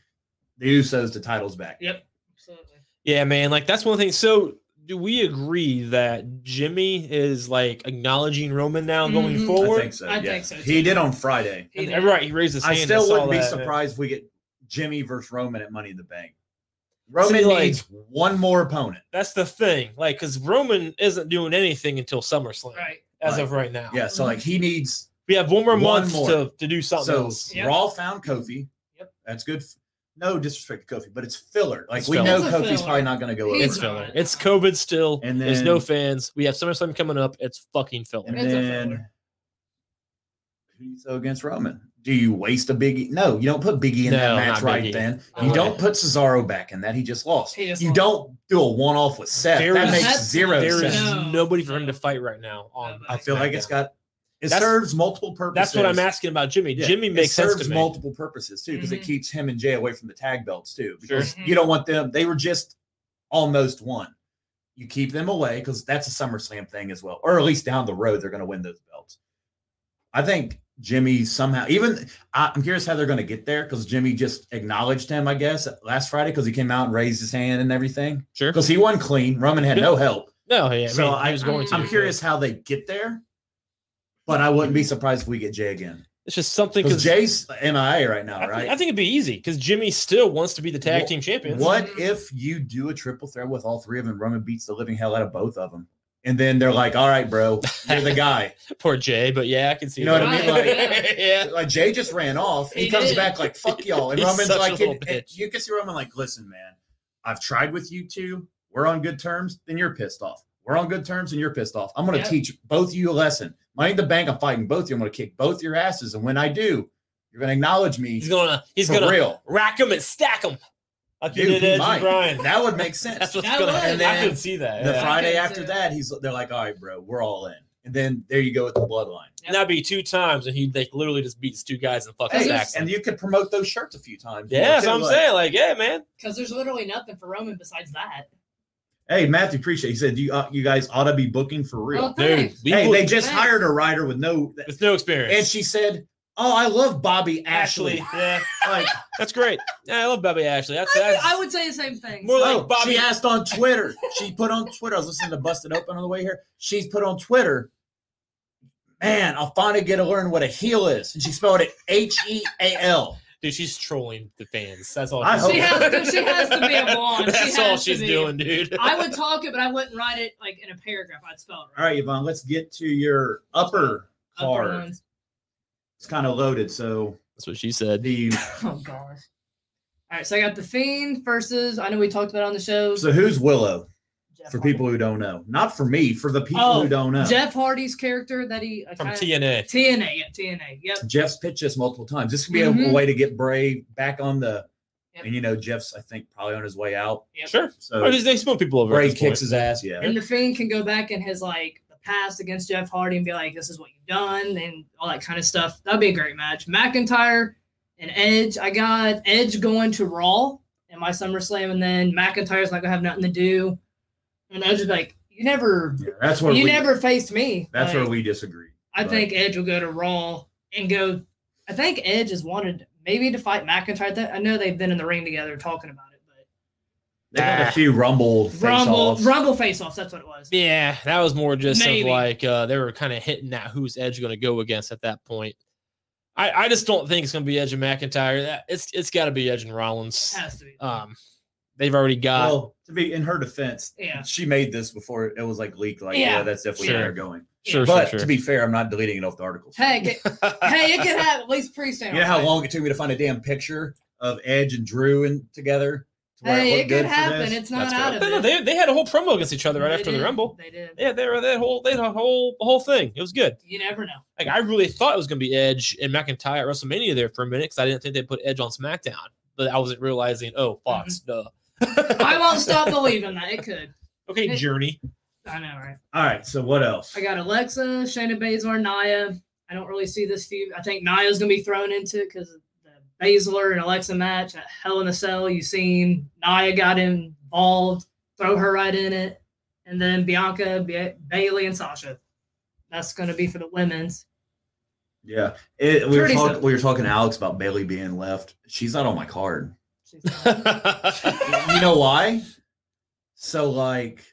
the Usos the titles back. Yep. Absolutely. Yeah, man. Like that's one thing. So, do we agree that Jimmy is like acknowledging Roman now going Mhm. forward? I think so. I yeah. think so, He did on Friday. He did. right, he raised his hand. I still saw wouldn't be that. surprised if we get Jimmy versus Roman at Money in the Bank. Roman See, like- needs one more opponent. That's the thing. Like, because Roman isn't doing anything until SummerSlam, Right. as Right. of right now. Yeah, so like he needs we have one more One month more. to to do something so else. Yep. Raw found Kofi. Yep. That's good. No disrespect to Kofi, but it's filler. Like It's we filler. know It's Kofi's filler. probably not going to go over. It's filler. It's COVID still. And There's no fans. We have SummerSlam coming up. It's fucking filler. And It's then filler. who you throw against Roman? Do you waste a Biggie? No, you don't put Biggie in No, that match right E. then. You would. don't put Cesaro back in that. He just lost. He just you lost. don't do a one off with Seth. There that is- makes zero There is sense. No. nobody for him to fight right now. On I feel like it's got it That's- serves multiple purposes. that's what I'm asking about Jimmy. Yeah, Jimmy it makes sense serves to me. multiple purposes too because it Mhm. keeps him and Jey away from the tag belts too. Sure. Because you don't want them. They were just almost one. you keep them away because that's a SummerSlam thing as well, or at least down the road they're going to win those belts. I think Jimmy somehow even I- I'm curious how they're going to get there because Jimmy just acknowledged him, I guess, last Friday because he came out and raised his hand and everything Sure. because he won clean. Roman had no help. No, yeah. I So mean, I- he was going to. I'm curious how they get there, but I wouldn't be surprised if we get Jey again It's just something because Jey's MIA right now, I, right? think, I think it'd be easy because Jimmy still wants to be the tag Wha- team champion. What if you do a triple threat with all three of them? Roman beats the living hell out of both of them, and then they're like, "All right, bro, you're the guy." Poor Jey, but yeah, I can see. You know what I mean? Like- yeah. Like Jay just ran off. He, He comes did. back like, "Fuck y'all," and He's Roman's like, and- and "You can see Roman like, listen, man, I've tried with you two. We're on good terms. Then you're pissed off. We're on good terms, and you're pissed off. I'm going to Yep. teach both of you a lesson. Money in the bank. I'm fighting both of you. I'm going to kick both your asses, and when I do, you're going to acknowledge me He's gonna he's gonna real." rack him and stack him like you Dude, did he Edge might. Bryan. That would make sense. That's what's That gonna would. happen. And I could see that. the yeah. Friday after that, he's they're like, all right, bro, we're all in. And then there you go with the bloodline. And that'd be two times, and he like literally just beats two guys and fucking Hey, and you could promote those shirts a few times. Yeah, that's what I'm saying. Like, yeah, man. Because there's literally nothing for Roman besides that. Hey, Matthew, appreciate. He said you uh, you guys ought to be booking for real. Well, Dude, hey, will- they just Thanks. hired a writer with no, with no experience. and she said, "Oh, I love Bobby Ashley." yeah, Like, that's great. Yeah, I love Bobby Ashley. That's, I, that's I would say the same thing. More like oh, Bobby- she asked on Twitter. She put on Twitter. I was listening to Busted Open on the way here. She's put on Twitter. Man, I'll finally get to learn what a heel is, and she spelled it H E A L. dude. She's trolling the fans. That's all. I she's hope she has to. She has to be a blonde. She That's all she's doing, dude. I would talk it, but I wouldn't write it like in a paragraph. I'd spell it All right, Yvonne, let's get to your upper Upper card. ones. It's kind of loaded, so That's what she said. the Oh gosh. All right, so I got the Fiend versus. I know we talked about it on the show. so who's Willow Jeff for Hardy. people who don't know? Not for me, for the people Oh, who don't know. Jeff Hardy's character that he uh, From kinda- TNA. TNA, yeah, TNA, yep. Jeff's pitched this multiple times. This could be a- a, Mhm. way to get Bray back on the. Yep. And you know, Jeff's I think probably on his way out. yep. Sure. So Or just they smoke people over. at Bray this kicks point. his ass. Yeah. And the Fiend can go back in his like the past against Jeff Hardy and be like, "This is what you've done," and all that kind of stuff. That'd be a great match. McIntyre and Edge. I got Edge going to Raw in my SummerSlam, and then McIntyre's not gonna have nothing to do. And Edge is like, "You never, Yeah, that's where you we, never faced me." That's Like, where we disagree. I But- think Edge will go to Raw and go. I think Edge has wanted maybe to fight McIntyre. That I know they've been in the ring together talking about it, but They had Ah. a few rumble face Rumble, offs. Rumble face offs. That's what it was. Yeah, that was more just of like uh, they were kind of hitting at who's Edge going to go against at that point. I, I just don't think it's going to be Edge and McIntyre. That, it's it's got to be Edge and Rollins. Has to be. Um, they've already got. Well, to be in her defense, Yeah. she made this before it was like leaked. Like, yeah, Yeah. that's definitely Sure. where they're going. sure, but sure, to be fair, I'm not deleting it off the article. Hey, get, hey, it could have at least Priest. You know how long it took me to find a damn picture of Edge and Drew and together? to Hey, looked it could happen. It's not That's out good. of No, no, it. they, they had a whole promo against each other right They after the. Rumble. They did. Yeah, they were that whole they had a whole a whole thing. It was good. You never know. Like I really thought it was going to be Edge and McIntyre at WrestleMania there for a minute because I didn't think they put Edge on SmackDown, but I wasn't realizing. Oh, mm-hmm. Fox, duh. I won't stop believing that it could. Okay, It- Journey. I know, right? All right, so what else? I got Alexa, Shayna Baszler, Nia. I don't really see this feud. I think Nia's gonna be thrown into it because the Baszler and Alexa match at Hell in a Cell. You seen Nia got involved, throw her right in it, and then Bianca, ba- Bayley, and Sasha. That's gonna be for the women's. Yeah, it, we were talking. We were talking to Alex about Bayley being left. She's not on my card. She's you know why? So like,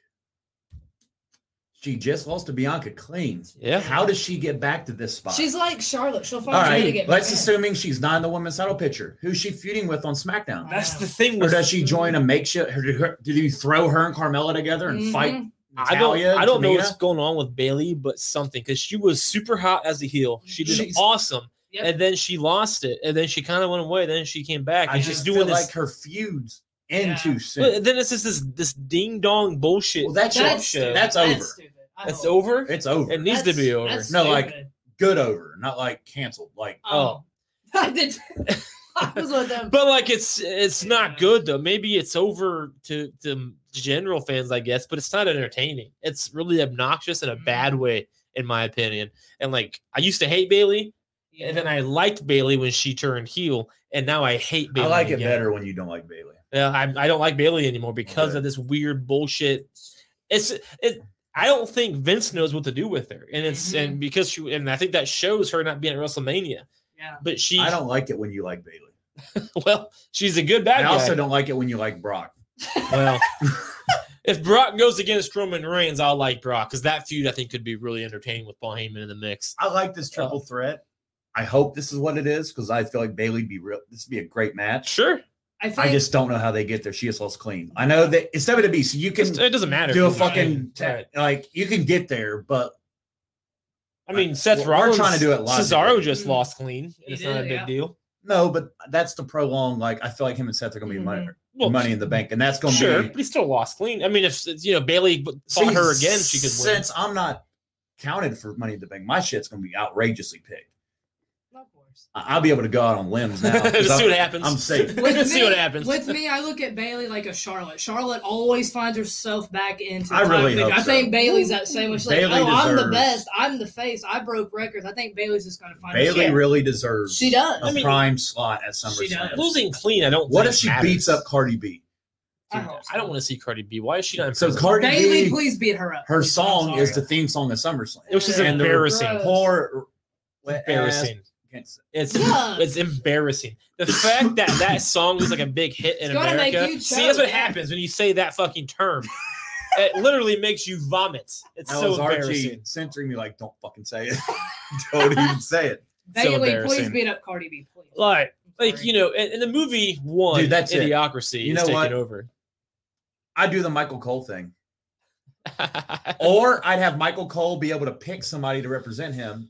she just lost to Bianca clean. Yeah. How does she get back to this spot? She's like Charlotte. She'll find a way to right. get Let's back in. assuming she's not in the women's title picture. Who's she feuding with on SmackDown? That's the thing. Or does she join a makeshift? Or did, her, did you throw her and Carmella together and fight? Mhm. I don't. I don't know what's going on with Bayley, but something because she was super hot as a heel. She did She's- awesome, Yep. and then she lost it, and then she kind of went away. Then she came back. I and just she's feel doing this. like her feuds end Yeah. too soon. But then it's just this this ding dong bullshit. Well, that's That's show. stupid. That's over. stupid. I That's over. It's over. It needs to be over. that's No, like- good over, not like canceled. Like Oh, I did. I was with them. But like it's it's not good though. Maybe it's over to to general fans, I guess, but it's not entertaining. It's really obnoxious in a bad Mhm. way, in my opinion. And like I used to hate Bayley, and then I liked Bayley when she turned heel, and now I hate Bayley. I like it better when you don't like Bayley. Yeah, I, I don't like Bayley anymore because Okay. of this weird bullshit it's it. I don't think Vince knows what to do with her, and it's Mhm. and because she and I think that shows her not being at WrestleMania. Yeah. But she, I don't like it when you like Bayley. well, she's a good bad I guy. also don't like it when you like Brock. Well, if Brock goes against Roman Reigns, I'll like Brock because that feud I think could be really entertaining with Paul Heyman in the mix. I like this triple threat. I hope this is what it is because I feel like Bayley'd be real. This would be a great match. Sure, I think I just don't know how they get there. She is less clean. I know that it's WWE, so you can it doesn't matter. do a fucking te- Right. like you can get there, but I mean, Seth We're- we're Rollins trying to do it logically. Cesaro just Mhm. lost clean. and He It's not a big yeah. deal. no, but that's the prolonged. Like I feel like him and Seth are gonna be money, Well, money in the bank, and that's gonna Sure, be but he still lost clean. I mean, if you know Bayley fought her again, she could win. Since I'm not counted for money in the bank, my shit's gonna be outrageously picked. Of course. I- I'll be able to go out on limbs now. Let's I'm- see what happens. I'm safe. Let's see what happens. With me, I look at Bayley like a Charlotte. Charlotte always finds herself back into. I really conflict. hope I think. Bayley's that same way. She's like, Bayley oh, I'm the best. I'm the face. I broke records. I think Bayley's just going to find. Bayley herself. really deserves. She does. a I mean- prime slot at She SummerSlam. Losing clean, I don't. What think if she matters. beats up Cardi B? I hope so. I don't want to see Cardi B. Why is she not? So? Cardi Bayley, B, please beat her up. her Please, song is the theme song of SummerSlam. It was just And embarrassing. Gross. Poor, Embarrassing. It's, It's Yeah. it's embarrassing. The fact that that song was like a big hit in It's gonna make America. you See, that's what happens when you say that fucking term. it literally makes you vomit. It's that so was Archie embarrassing. censoring me like, don't fucking say it. don't even say it. so Bayley, please embarrassing. beat up Cardi B, please. Like, like you know, in, in the movie one, Dude, that's it. Idiocracy You is know taking what? over. I do the Michael Cole thing. Or I'd have Michael Cole be able to pick somebody to represent him.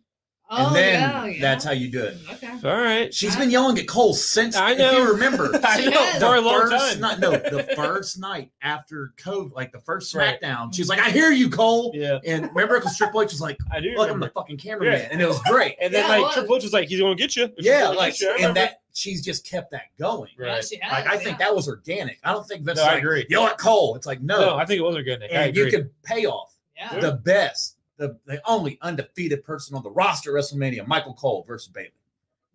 Oh, and then yeah, yeah. that's how you do it. Okay. All right. She's been yelling at Cole since I know. if you remember. I know for a long time. Night, no, the first night after COVID, like the first Right. SmackDown, she's like, "I hear you, Cole." Yeah, And remember, because Triple H was like, I do. "Look, I'm the fucking cameraman," Yeah. and it was great. And then Yeah, like. Triple H was like, he's gonna get you. yeah, like, I and that she's just kept that going. Yeah, Right. she has, Like, I yeah. think that was organic. I don't think that's No, I like, agree. Yell at Cole. It's like no, No, I think it was organic. I and you agree. could pay off Yeah. the best, the the only undefeated person on the roster at WrestleMania, Michael Cole versus Bayley.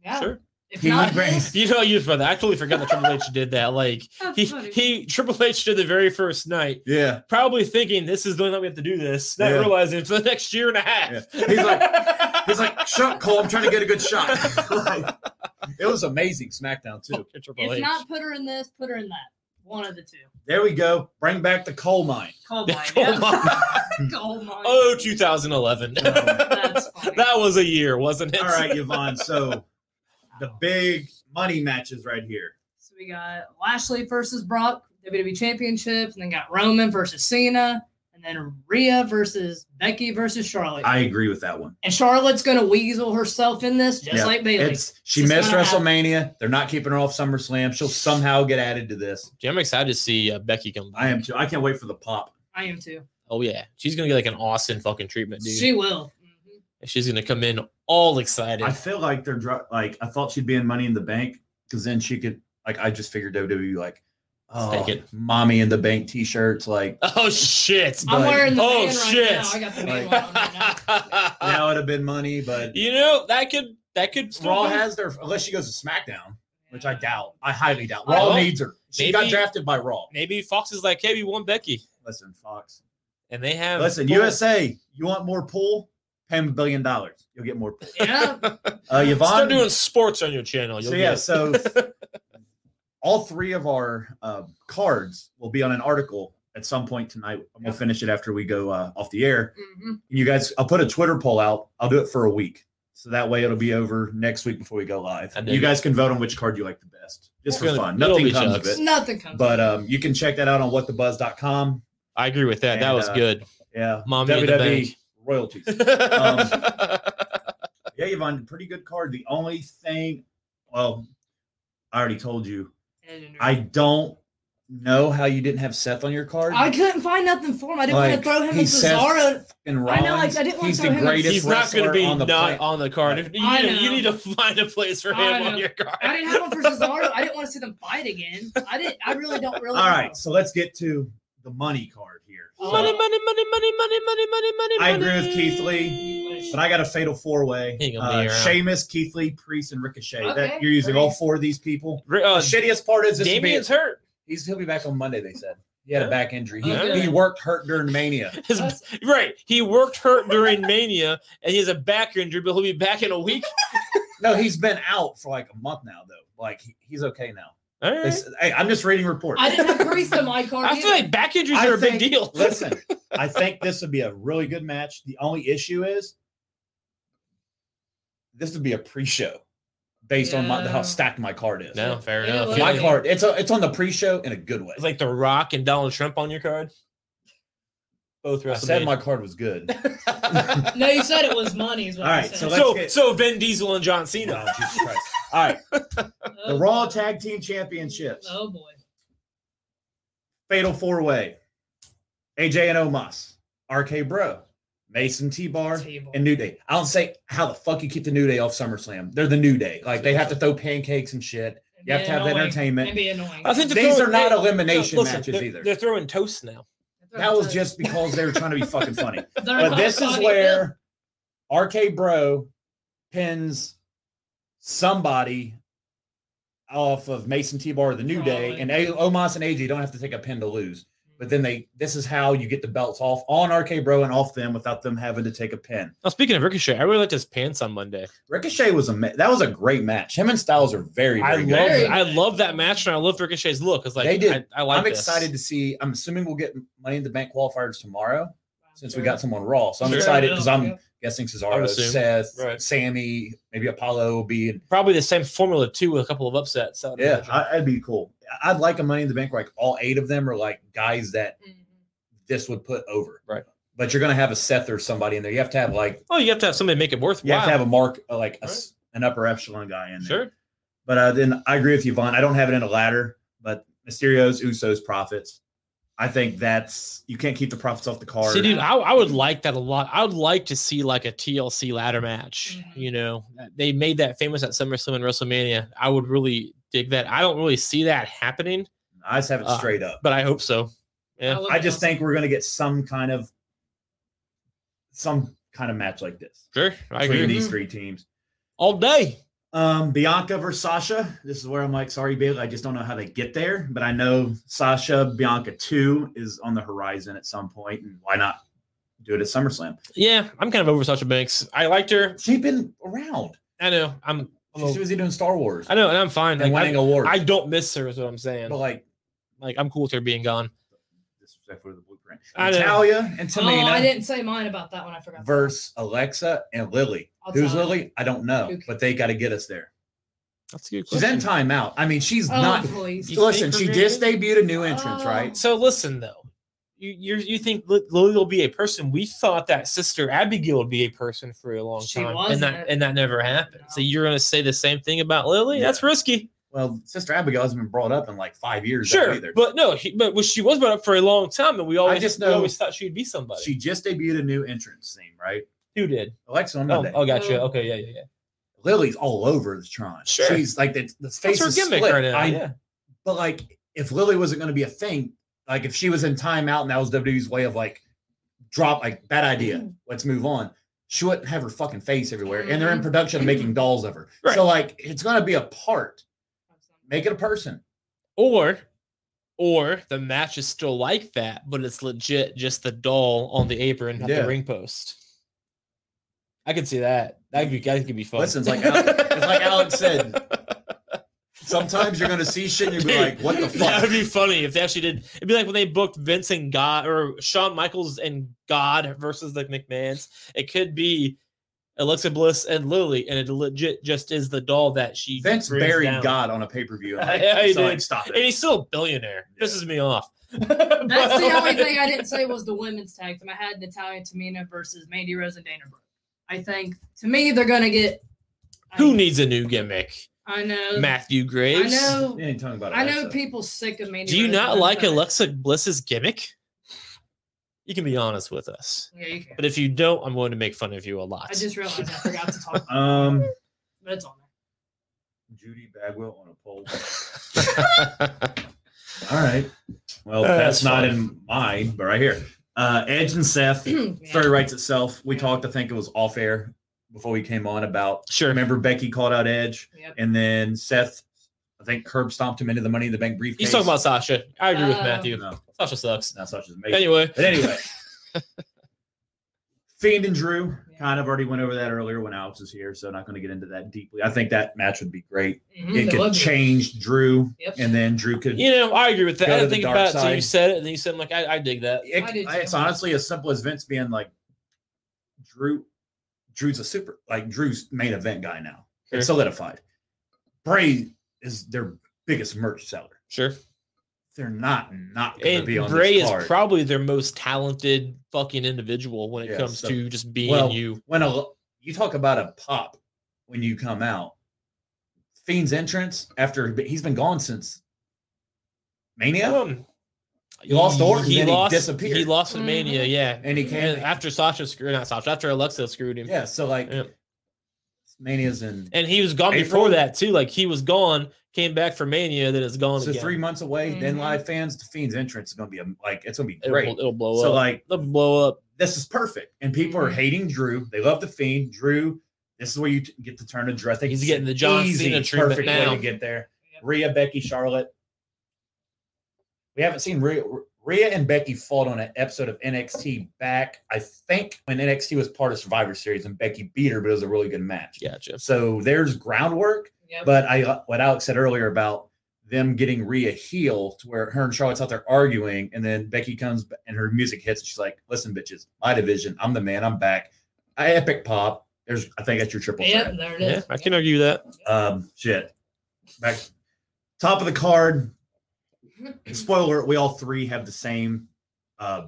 yeah. Sure. If He not would You know, you for that. I totally forgot that Triple H did that. Like That's he funny. he Triple H did the very first night, Yeah, probably thinking this is the only night we have to do this, not Yeah. realizing for the next year and a half. Yeah. He's like- he's like, "Shut Cole. I'm trying to get a good shot." Like, it was amazing SmackDown too. Fucking Triple if H. not put her in this, put her in that. One of the two. There we go. Bring back the coal mine. Coal Yeah, mine. coal yeah. mine. Coal mine. oh, 2011. That's funny. that was a year, wasn't it? All right, Yvonne. So the big money matches right here. So we got Lashley versus Brock, WWE Championship, and then got Roman versus Cena, and then Rhea versus Becky versus Charlotte. I agree with that one. and Charlotte's gonna weasel herself in this, just Yeah, like Bayley. It's she It's missed gonna happen. WrestleMania. They're not keeping her off SummerSlam. She'll somehow get added to this. Yeah, I'm excited to see uh, Becky come back. I am too. I can't wait for the pop. I am too. Oh yeah, she's gonna get like an Austin fucking treatment, dude. She will. Mhm. she's gonna come in all excited. I feel like they're dr- like I thought she'd be in Money in the Bank because then she could like I just figured WWE like oh take it. mommy in the bank t-shirts like oh shit! I'm wearing the oh, man right shit. now. I got the man Like- on right now. that would have been money but you know that could that could still Raw has their unless she goes to SmackDown which I doubt I highly doubt I Raw hope. needs her she got drafted by Raw maybe Fox is like, hey, we want Becky, listen Fox and they have listen Paul- USA you want more pool pay them a billion dollars you'll get more pool Yeah. uh Yvonne Start doing sports on your channel. You'll so yeah it. so all three of our uh, cards will be on an article at some point tonight. We'll Yep. finish it after we go uh, off the air. Mhm. You guys, I'll put a Twitter poll out. I'll do it for a week, so that way it'll be over next week before we go live. I dig You it. guys can vote on which card you like the best, just for fun. Nothing comes chucks. of it, Nothing comes. but um, you can check that out on whatthebuzz.com. I agree with that. that was uh, good. Yeah, Mommy in the WWE bank. royalties. Um, yeah, Yvonne, pretty good card. The only thing, well, I already told you, I don't know how you didn't have Seth on your card. I couldn't find nothing for him. I didn't want to throw him in he's Seth Cesaro. and I know, Rollins. I- I didn't wanna throw the him in- greatest He's not going to be on the not planet. on the card. If, you, I need to, you need to find a place for him on your card. I didn't have one for Cesaro. I didn't want to see them fight again. I didn't. I really don't really. All know. right, so let's get to the money card here. So, Money, money, money, money, money, money, money, money. I agree with. Keith Lee, but I got a fatal four way. He ain't Uh, be. Sheamus, Keith Lee, Priest, and Ricochet. Okay, that you're using great. all four of these people. Re- The Uh, shittiest part is this will be, Damien's hurt. he's he'll be back on Monday. They said. He had a back injury. He, he worked hurt during Mania. His, right. He worked hurt during Mania and he has a back injury, but he'll be back in a week. No, he's been out for like a month now, though. Like he- he's okay now. All They right. s- hey, I'm just reading reports. I didn't have grease in my car. I feel like back injuries I are a big deal. Listen, I think this would be a really good match. The only issue is this would be a pre-show based on my, how stacked my card is. No, fair Yeah, enough. well, my card it's a, it's on the pre-show in a good way. It's like The Rock and Donald Trump on your card. Both I said my card was good. No, you said it was money. Is what All I right, said. so let's so get- so Vin Diesel and John Cena. Oh, Jesus Christ. All right, the Oh, Raw boy. Tag Team Championships, Oh boy. Fatal Four Way, AJ and Omos, RK Bro, Mace and T-Bar, and New Day. I don't say how the fuck you keep the New Day off SummerSlam. They're the New Day. Like they have to throw pancakes and shit. And You have be to have annoying. entertainment. And be annoying. I think These throwing- are not they- elimination listen, matches they're, either. They're throwing toast now. That was just because they were trying to be fucking funny. But not this is funny. where RK Bro pins somebody off of Mace and T-Bar, the New Day, and A- Omos and AJ don't have to take a pin to lose. But then they, this is how you get the belts off on RK Bro and off them without them having to take a pin. Now, speaking of Ricochet, I really liked his pants on Monday. Ricochet was a ma- that was a great match. Him and Styles are very, I very love good. Very I love that match, and I love Ricochet's look. It's like They did. I, I like. I'm this. excited to see. I'm assuming we'll get Money in the Bank qualifiers tomorrow since we got someone Raw. So I'm Sure. excited because I'm Yeah. Guessing I would Cesaro. Seth, Right. Sami, maybe Apollo will be. Probably the same formula too, with a couple of upsets. I Yeah, imagine. I, that'd be cool. I'd like a Money in the Bank where like all eight of them are like guys that Mhm. this would put over. Right. But you're gonna have a Seth or somebody in there. You have to have like oh, you have to have somebody make it worthwhile. you have to have a mark uh, like a Right. an upper echelon guy in there. sure. But uh, then I agree with you, Vaughn. I don't have it in a ladder, but Mysterio's, Usos, Profits. I think that's you can't keep the profits off the card. See, dude, I, I would like that a lot. I would like to see like a TLC ladder match. Mhm. You know, they made that famous at SummerSlam and WrestleMania. I would really dig that. I don't really see that happening, I just have it Uh, straight up. but I hope so. Yeah. would I just think we're gonna get some kind of some kind of match like this Sure, I between agree. these three teams. All day. Um, Bianca versus Sasha. This is where I'm like, sorry, Bayley. I just don't know how they get there, but I know Sasha Bianca two is on the horizon at some point, and why not do it at SummerSlam? Yeah, I'm kind of over Sasha Banks. I liked her. She's been around. I know. I'm. I'm She's over- busy doing Star Wars I know, and I'm fine. and Like, winning I, awards. I don't miss her. Is what I'm saying. but like Like I'm cool with her being gone. disrespectful to the blueprint. I know. Natalya and Tamina. Oh, I didn't say mine about that one. I forgot. versus Alexa and Lilly. I'll Who's tell you. Lilly? I don't know, Who- but they got to get us there. That's a good question. She's question. in timeout. I mean, she's Oh, not. please. Listen, she we're just gonna debuted a new oh. entrance, Oh. right? So listen though, you you you think Lilly will be a person? We thought that Sister Abigail would be a person for a long She time, and that wasn't. and that never happened. So you're gonna say the same thing about Lilly? That's risky. Well, Sister Abigail hasn't been brought up in like five years. Sure, either. but no, he, but she was brought up for a long time, and we always I just we always thought she'd be somebody. she just debuted a new entrance theme, right? Who did? Alexa on Oh, Monday. oh, gotcha. Oh. Okay, yeah, yeah, yeah. Lilly's all over the Tron. Sure. She's like the, the face That's her is gimmick split. right now. I- yeah. But like, if Lilly wasn't going to be a thing, like if she was in timeout and that was WWE's way of like drop, like bad idea, Mm-hmm. let's move on. She wouldn't have her fucking face everywhere, and they're in production of making dolls of her. Mm-hmm. Right. So like, it's going to be a part. Make it a person. Or, or the match is still like that, but it's legit just the doll on the apron at Yeah. the ring post. I could see that. That could be that could be fun. Listen, it's like Al- it's like Alex said. Sometimes you're going to see shit and you'll be like, "What the fuck?" That would be funny if they actually did. It'd be like when they booked Vince and God or Shawn Michaels and God versus the McMahons. It could be Alexa Bliss and Lilly, and it legit just is the doll that she Vince brings body down. God on a pay per view. Yeah, he so like, did. stop and he's still a billionaire. Yeah. Pisses me off. That's the only thing I didn't say was the women's tag team. I had Natalya Tamina versus Mandy Rose and Dana Brooke. I think to me they're gonna get. Who I, needs a new gimmick? I know. Matthew Graves. I know. You ain't talking about I know Alexa. people sick of Mandy. Do you Rose not like Dana. Alexa Bliss's gimmick? You can be honest with us. Yeah, you can. But if you don't, I'm going to make fun of you a lot. I just realized I forgot to talk, Um, but it's on there. Judy Bagwell on a pole. All right. Well, That's that's, not in mine, but right here. Uh, Edge and Seth. Yeah. Story writes itself. We Yeah. talked, I think it was off air before we came on about. sure. Remember Becky called out Edge, Yep. and then Seth, I think curb stomped him into the Money in the Bank briefcase. He's talking about Sasha. I agree with Uh, Matthew. No. Sasha sucks. Not such as amazing. Anyway, But anyway, Fiend and Drew kind of already went over that earlier when Alex was here, so not going to get into that deeply. I think that match would be great. Mhm, It could would be. change Drew, Yep. and then Drew could. you know, I agree with that. Go I didn't think dark about it until you said it, and then you said, I'm like, I, I dig that. it- I it's honestly as simple as Vince being like, Drew. Drew's a super like Drew's main event guy now. It's solidified. Bray is their biggest merch seller. Sure. They're not not going to be on Bray this is probably their most talented fucking individual when it Yeah, comes so- to just being well, you. when a you talk about a pop when you come out, Fiend's entrance after he's been gone since Mania, Um, He lost to Orton, then he disappeared. He lost to Mania, Mhm. yeah. and he And came. after Sasha screwed not Sasha, after Alexa screwed him. Yeah, so like Yeah. Mania's in And he was gone April? before that too. Like he was gone, came back for Mania, then it's gone so again. three months away. Then Mhm. live fans, the Fiend's entrance is going to be a, like it's going to be it'll, great. it'll blow So up. So like It'll blow up. this is perfect, and people are Mhm. hating Drew. They love the Fiend. Drew. This is where you t- get to turn to Drew. I think He's it's getting the John easy, Cena treatment perfect now. way to get there. Yep. Rhea, Becky, Charlotte. We haven't seen Rhea, Rhea and Becky fought on an episode of NXT back, I think, when NXT was part of Survivor Series, and Becky beat her, but it was a really good match. Gotcha. So there's groundwork. Yep. But I, what Alex said earlier about them getting Rhea heel to where her and Charlotte's out there arguing, and then Becky comes b- and her music hits, and she's like, "Listen, bitches, my division, I'm the man, I'm back." I epic pop. There's, I think that's your triple Yep, threat. there it is. Yeah. I can argue that. Um, shit. Back top of the card. Spoiler: We all three have the same uh,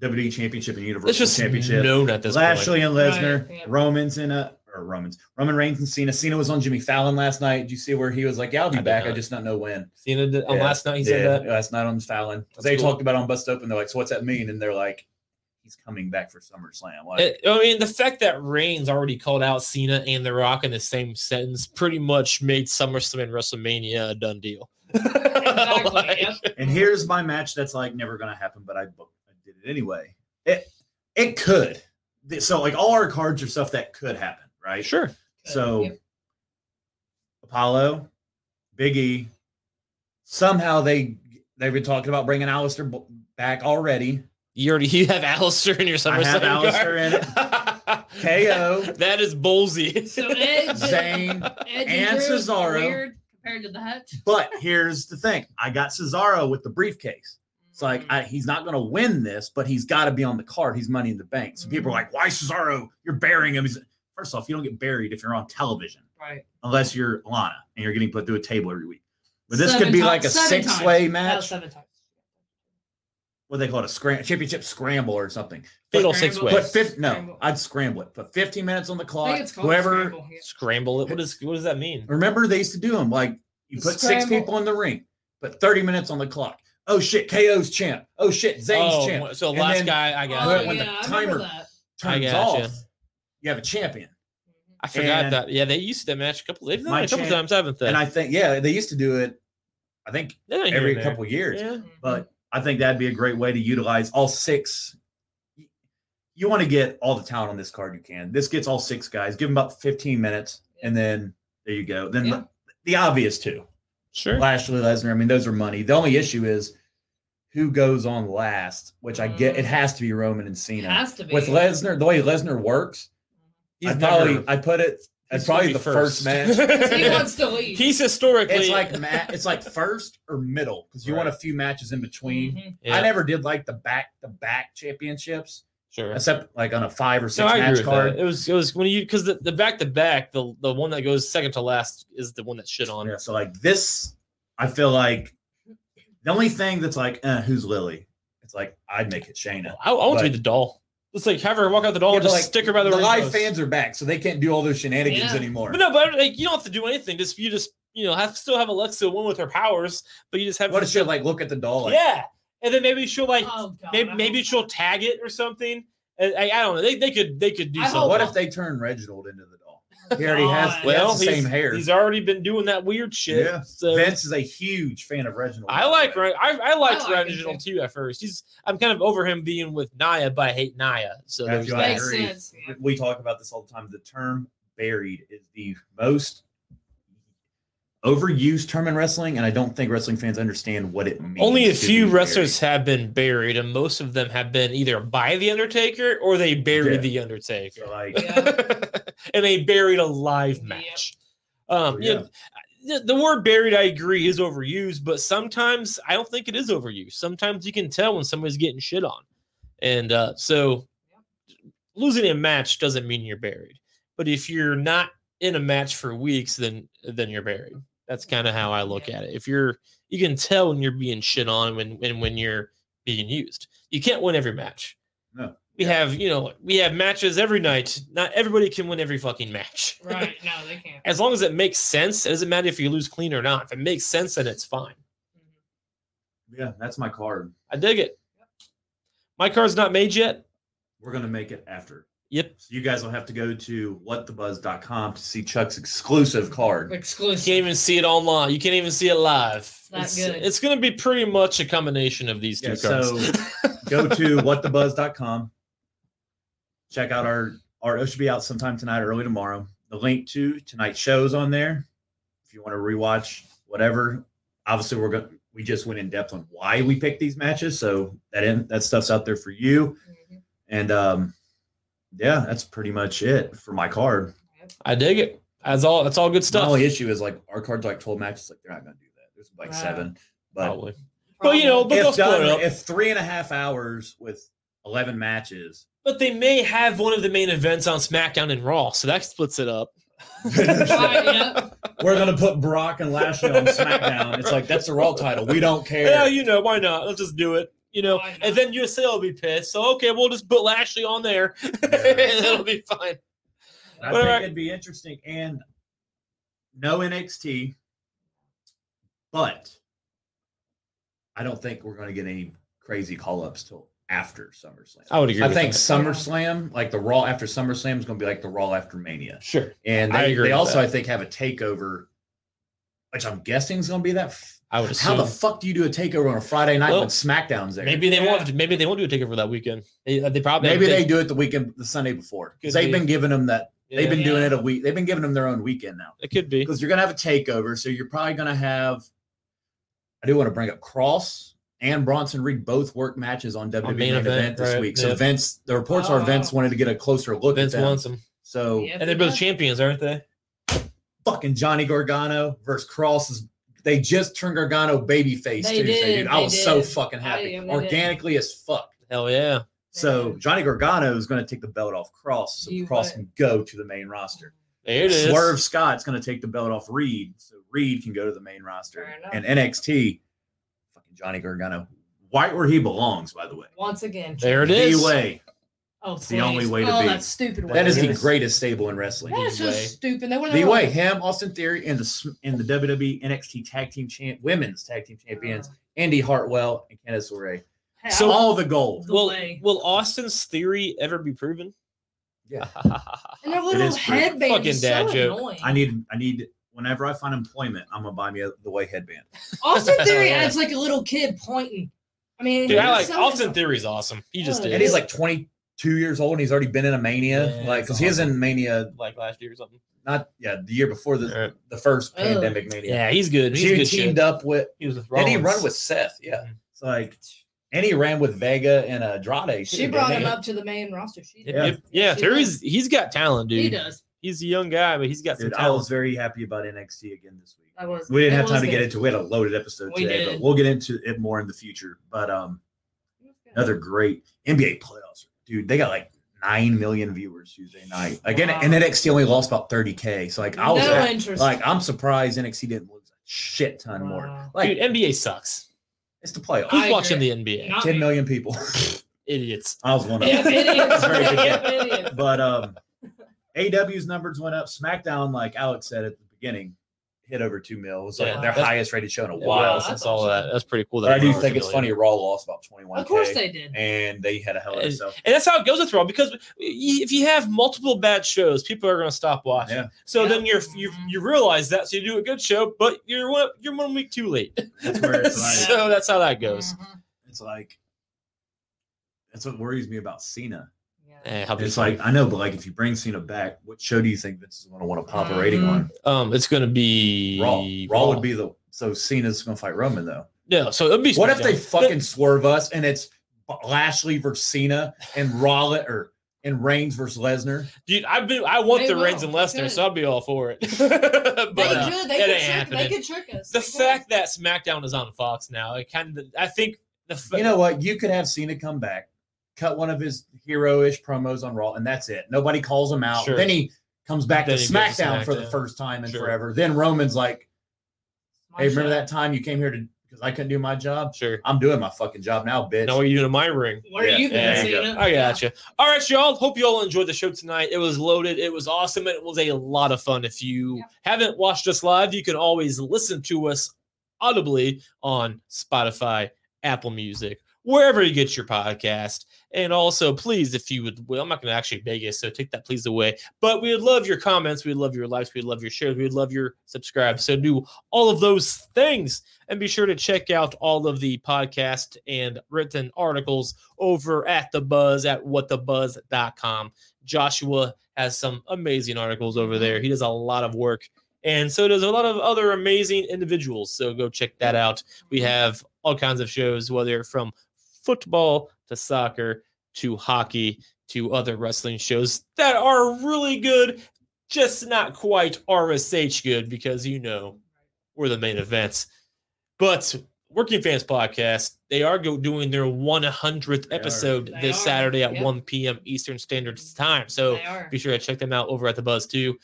WWE Championship and Universal It's just Championship. known at this Lashley and Lesnar, Right, yeah. Romans and uh or Romans, Roman Reigns and Cena. Cena was on Jimmy Fallon last night. Did you see where he was like, "Yeah, I'll be I back. I not. just not know when." Cena did, on Yeah, last night he said Yeah, that. last night on Fallon. That's they cool. talked about on Busted Open. They're like, "So what's that mean?" And they're like, "He's coming back for SummerSlam." Like, It- I mean, the fact that Reigns already called out Cena and The Rock in the same sentence pretty much made SummerSlam and WrestleMania a done deal. Exactly. Like, yep. and here's my match that's like never gonna happen, but I booked, I did it anyway. It it could. So like all our cards are stuff that could happen, right? Sure. So Yep. Apollo, Big E, somehow they they've been talking about bringing Aleister back already. You already you have Aleister in your summer. I have Aleister card. in it. KO, That is ballsy. So Edge, Zayn, Edge and Drew, Cesaro. Compared to that. but here's the thing: I got Cesaro with the briefcase. It's like Mm-hmm. I, he's not going to win this, but he's got to be on the card. He's money in the bank. So people are Mm-hmm. like, "Why Cesaro? You're burying him." He's, first off, you don't get buried if you're on television, right. unless you're Lana and you're getting put through a table every week. But this Seven could be ti- like a times. six-way match. seven times. What they call it? A scram- championship scramble or something. Fatal six Wait. Put ways. fifth. No, Scramble. I'd scramble it. Put 15 minutes on the I clock. think it's called Whoever. Scramble, yeah. Scramble it. What is what does that mean? Remember they used to do them like you The put six people in the ring, put 30 minutes on the clock. Oh shit, KO's champ. Oh shit, Zayn's oh, champ. so And last then guy I got. When- Oh, when the yeah, I timer- remember that. I Turns gotcha. off. You have a champion. I forgot and- that. Yeah, they used to match a couple. They've done it a couple champ- times, haven't they? And I think, yeah, they used to do it, I think, They're not here every couple years. Yeah. Mhm. But I think that'd be a great way to utilize all six. You want to get all the talent on this card you can. This gets all six guys. Give them about 15 minutes, and then there you go. Then Yeah. the, the obvious two. Sure. Lashley, Lesnar. I mean, those are money. The only issue is who goes on last, which I get. It Mm. has to be Roman and Cena. Has to be. With Lesnar, the way Lesnar works, He's I probably never- I put it as he's probably the be first, match. he wants to leave. He's historically. It's like ma- it's like first or middle because you want a few matches in between. Mhm. Yeah, I never did like the back the back championships, sure. except like on a five or six No, I agree match with card. that. It was it was when you because the the back to back the the one that goes second to last is the one that shit on. Yeah, so like this, I feel like the only thing that's like, uh, who's Lilly? It's like I'd make it Shayna. I, I want to be the doll. Let's like have her walk out the door Yeah, and just like, stick her by the, the ring live post. fans are back, so they can't do all those shenanigans Yeah. anymore. But no, but like you don't have to do anything. Just you just you know have still have Alexa win with her powers, but you just have what if she like look at the doll? Like, yeah, and then maybe she'll like Oh, God, maybe maybe she'll tag it or something. I, I, I don't know. They, they could they could do I something. What if they turn Reginald into the doll? He already has, he well, has the he's, same hair. he's already been doing that weird shit. Yeah. So Vince is a huge fan of Reginald. I like. Re- I, I liked I like Reginald too at first. He's I'm kind of over him being with Nia, but I hate Nia. So there's that. Makes sense. yeah. We talk about this all the time. The term buried is the most overused term in wrestling, and I don't think wrestling fans understand what it means. Only a few wrestlers buried. have been buried, and most of them have been either by the Undertaker or they buried Yeah. the Undertaker. So, like, Yeah. and they buried a live Yep. match. Um, Yeah. yeah, the, the word buried, I agree, is overused, but sometimes I don't think it is overused. Sometimes you can tell when somebody's getting shit on. And uh, so losing a match doesn't mean you're buried. But if you're not in a match for weeks, then then you're buried. That's kind of how I look at it. If you're you can tell when you're being shit on when when when you're being used. You can't win every match. No. We Yeah. have, you know, we have matches every night. Not everybody can win every fucking match. Right. No, they can't. as long as it makes sense, it doesn't matter if you lose clean or not. If it makes sense, then it's fine. Mm-hmm. yeah, that's my card. I dig it. My card's not made yet. We're gonna make it after. Yep. So you guys will have to go to whatthebuzz.com to see Chuck's exclusive card. You Exclusive. can't even see it online. You can't even see it live. Not it's, good. it's going to be pretty much a combination of these two Yeah, cards. so go to whatthebuzz.com. Check out our our it should be out sometime tonight or early tomorrow. The link to tonight's shows on there. If you want to rewatch whatever, obviously we're going we just went in depth on why we picked these matches, so that in, that stuff's out there for you. Mhm. And um, yeah, that's pretty much it for my card. I dig it. That's all. That's all good stuff. The only issue is like our cards are like twelve matches. Like they're not going to do that. There's like Wow. seven, but Probably. Well, you know, but they'll if, split done, it up. if three and a half hours with eleven matches, But they may have one of the main events on SmackDown and Raw, so that splits it up. We're gonna put Brock and Lashley on SmackDown. It's like that's the Raw title. We don't care. Yeah, you know, why not? Let's just do it. You know, oh, Why not? and then USA will be pissed. So okay, we'll just put Lashley on there, and it'll be fine. I Whatever. think uh, it'd be interesting. And no NXT, but I don't think we're gonna get any crazy call ups till after SummerSlam. I would agree. I with think that. SummerSlam, like the Raw after SummerSlam, is going to be like the Raw after Mania. sure. And I they, agree they with also, that. I think, have a takeover, which I'm guessing is going to be that. F- I would How the fuck do you do a takeover on a Friday night Well, when SmackDown's there? maybe they Yeah. won't. Maybe they won't do a takeover that weekend. They, uh, they probably Maybe they do it the weekend, the Sunday before, because they've be. been giving them that. They've been Yeah. doing it a week. They've been giving them their own weekend now It could be. because you're going to have a takeover. So you're probably going to have. I do want to bring up Kross and Bronson Reed both work matches on WWE main main event, event, this right, week. So yep. Vince, the reports are Oh. Vince wanted to get a closer look Vince at them. wants them, So Yep, and they're both champions, aren't they? fucking Johnny Gargano versus Kross is they just turned Gargano babyface They Tuesday, did, dude. I they was so fucking happy. I- they did. Organically as fuck. Hell yeah! So Johnny Gargano is going to take the belt off Kross, so You Kross bet. can go to the main roster. There it is. Swerve Scott's going to take the belt off Reed, so Reed can go to the main roster. Fair. And NXT, fucking Johnny Gargano, right where he belongs, by the way. Once again. There it the way. Oh, It's the only way to oh, be. that stupid way. That is the greatest stable in wrestling. That is so way. stupid. They were The way him, Austin Theory, and the S- and the WWE NXT Tag Team Champ, Women's Tag Team Champions, oh. Indi Hartwell and Candice LeRae. So- all the gold. The Will way. Will Austin's theory ever be proven? Yeah. and their little is headband Fucking is dad so joke. annoying. I need I need whenever I find employment, I'm gonna buy me a the way headband. Austin Theory acts like a little kid pointing. I mean, Dude, I he's like so- Austin Theory's awesome. He just Oh, did. And he's like 22 years old and he's already been in a mania. Yeah, like because he was in mania like last year or something. not yeah, the year before the Right. the first Ugh. pandemic mania. Yeah, he's good. He's he good. teamed shit. up with He was with and he Rollins. run with Seth. Yeah. Mhm. It's like and he ran with Vega and Andrade. She too, brought him up to the main roster. She did. Yeah, Yeah. yeah. She Theory's he's got talent, dude. He does. He's a young guy, but he's got some Dude, I was very happy about NXT again this week. I was. We didn't it have was time to get good. into. We had a loaded episode We today, but we'll get into it more in the future. But um, It was good. another great NBA playoffs, dude. They got like nine million viewers Tuesday night. Again, Wow. and NXT only lost about thirty k. So like I was no at- like I'm surprised NXT didn't lose a shit ton more. Like dude, NBA sucks. it's the playoffs. Who's I watching agree. the NBA? Not Ten me. million people. Idiots. I was one of them. idiots. Very good idiots. But um, AEW's numbers went up. SmackDown, like Alex said at the beginning, hit over two mil. It was like Yeah, their highest rated show in a Yeah, while. Wow, that's since all of that, that's pretty cool. But I do think it's funny. Raw lost about twenty one. Of course they did. and they had a hell of a And- show. And that's how it goes with Raw because if you have multiple bad shows, people are going to stop watching. Yeah. So Yeah. then you're you you realize that, so you do a good show, but you're one you're one week too late. That's where it's like so that's how that goes. Mhm. it's like that's what worries me about Cena. Yeah. Eh, It's like I know, but like if you bring Cena back, what show do you think Vince is going to want to pop a rating on? um, it's gonna be Raw. Raw would be the so Cena's going to fight Roman though. Yeah, So it'd be. What if they SmackDown. fucking swerve us and it's Lashley versus Cena and Rollins or and Reigns versus Lesnar? Dude, I've been. I want They the will. Reigns and Lesnar, could. so I'll be all for it. They but uh, could. They it could, trick, they could trick us. the They could. fact that SmackDown is on Fox now, it kind of. I think the. fa- You know what? You could have Cena come back, cut one of his hero-ish promos on Raw, and that's it. Nobody calls him out. Sure. Then he comes back Then to he goes to SmackDown, for the first time in Sure. forever. Then Roman's like, My "Hey, remember show. that time you came here to because I couldn't do my job? Sure. I'm doing my fucking job now, bitch." Now what are you doing in my ring? What are you there doing, you go. Cena? I gotcha. All right, y'all. Hope you all enjoyed the show tonight. It was loaded. It was awesome. It was a lot of fun. If you Yeah. haven't watched us live, you can always listen to us audibly on Spotify, Apple Music, wherever you get your podcast. And also, please, if you would, well, I'm not going to actually beg you, so take that please away. But we would love your comments. We'd love your likes. We'd love your shares. We'd love your subscribe. So do all of those things. And be sure to check out all of the podcast and written articles over at the buzz at whatthebuzz.com. Joshua has some amazing articles over there. He does a lot of work. And so does a lot of other amazing individuals. So go check that out. We have all kinds of shows, whether from football to soccer to hockey to other wrestling shows that are really good, just not quite RSH good because you know we're the main events. But Working Fans Podcast, they are go doing their 100th They episode this are, Saturday at yep. 1 p.m. Eastern Standard Time. So be sure to check them out over at the Buzz too.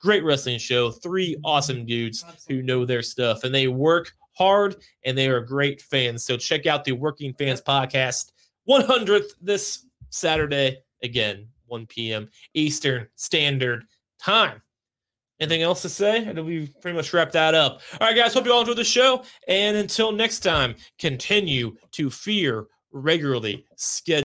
Great wrestling show. Three awesome dudes who know their stuff and they work hard and they are great fans. So check out the Working Fans Podcast 100th this Saturday again, 1 p.m. Eastern Standard Time. Anything else to say? I did we pretty much wrap that up? All right, guys. Hope you all enjoyed the show. And until next time, continue to fear regularly scheduled.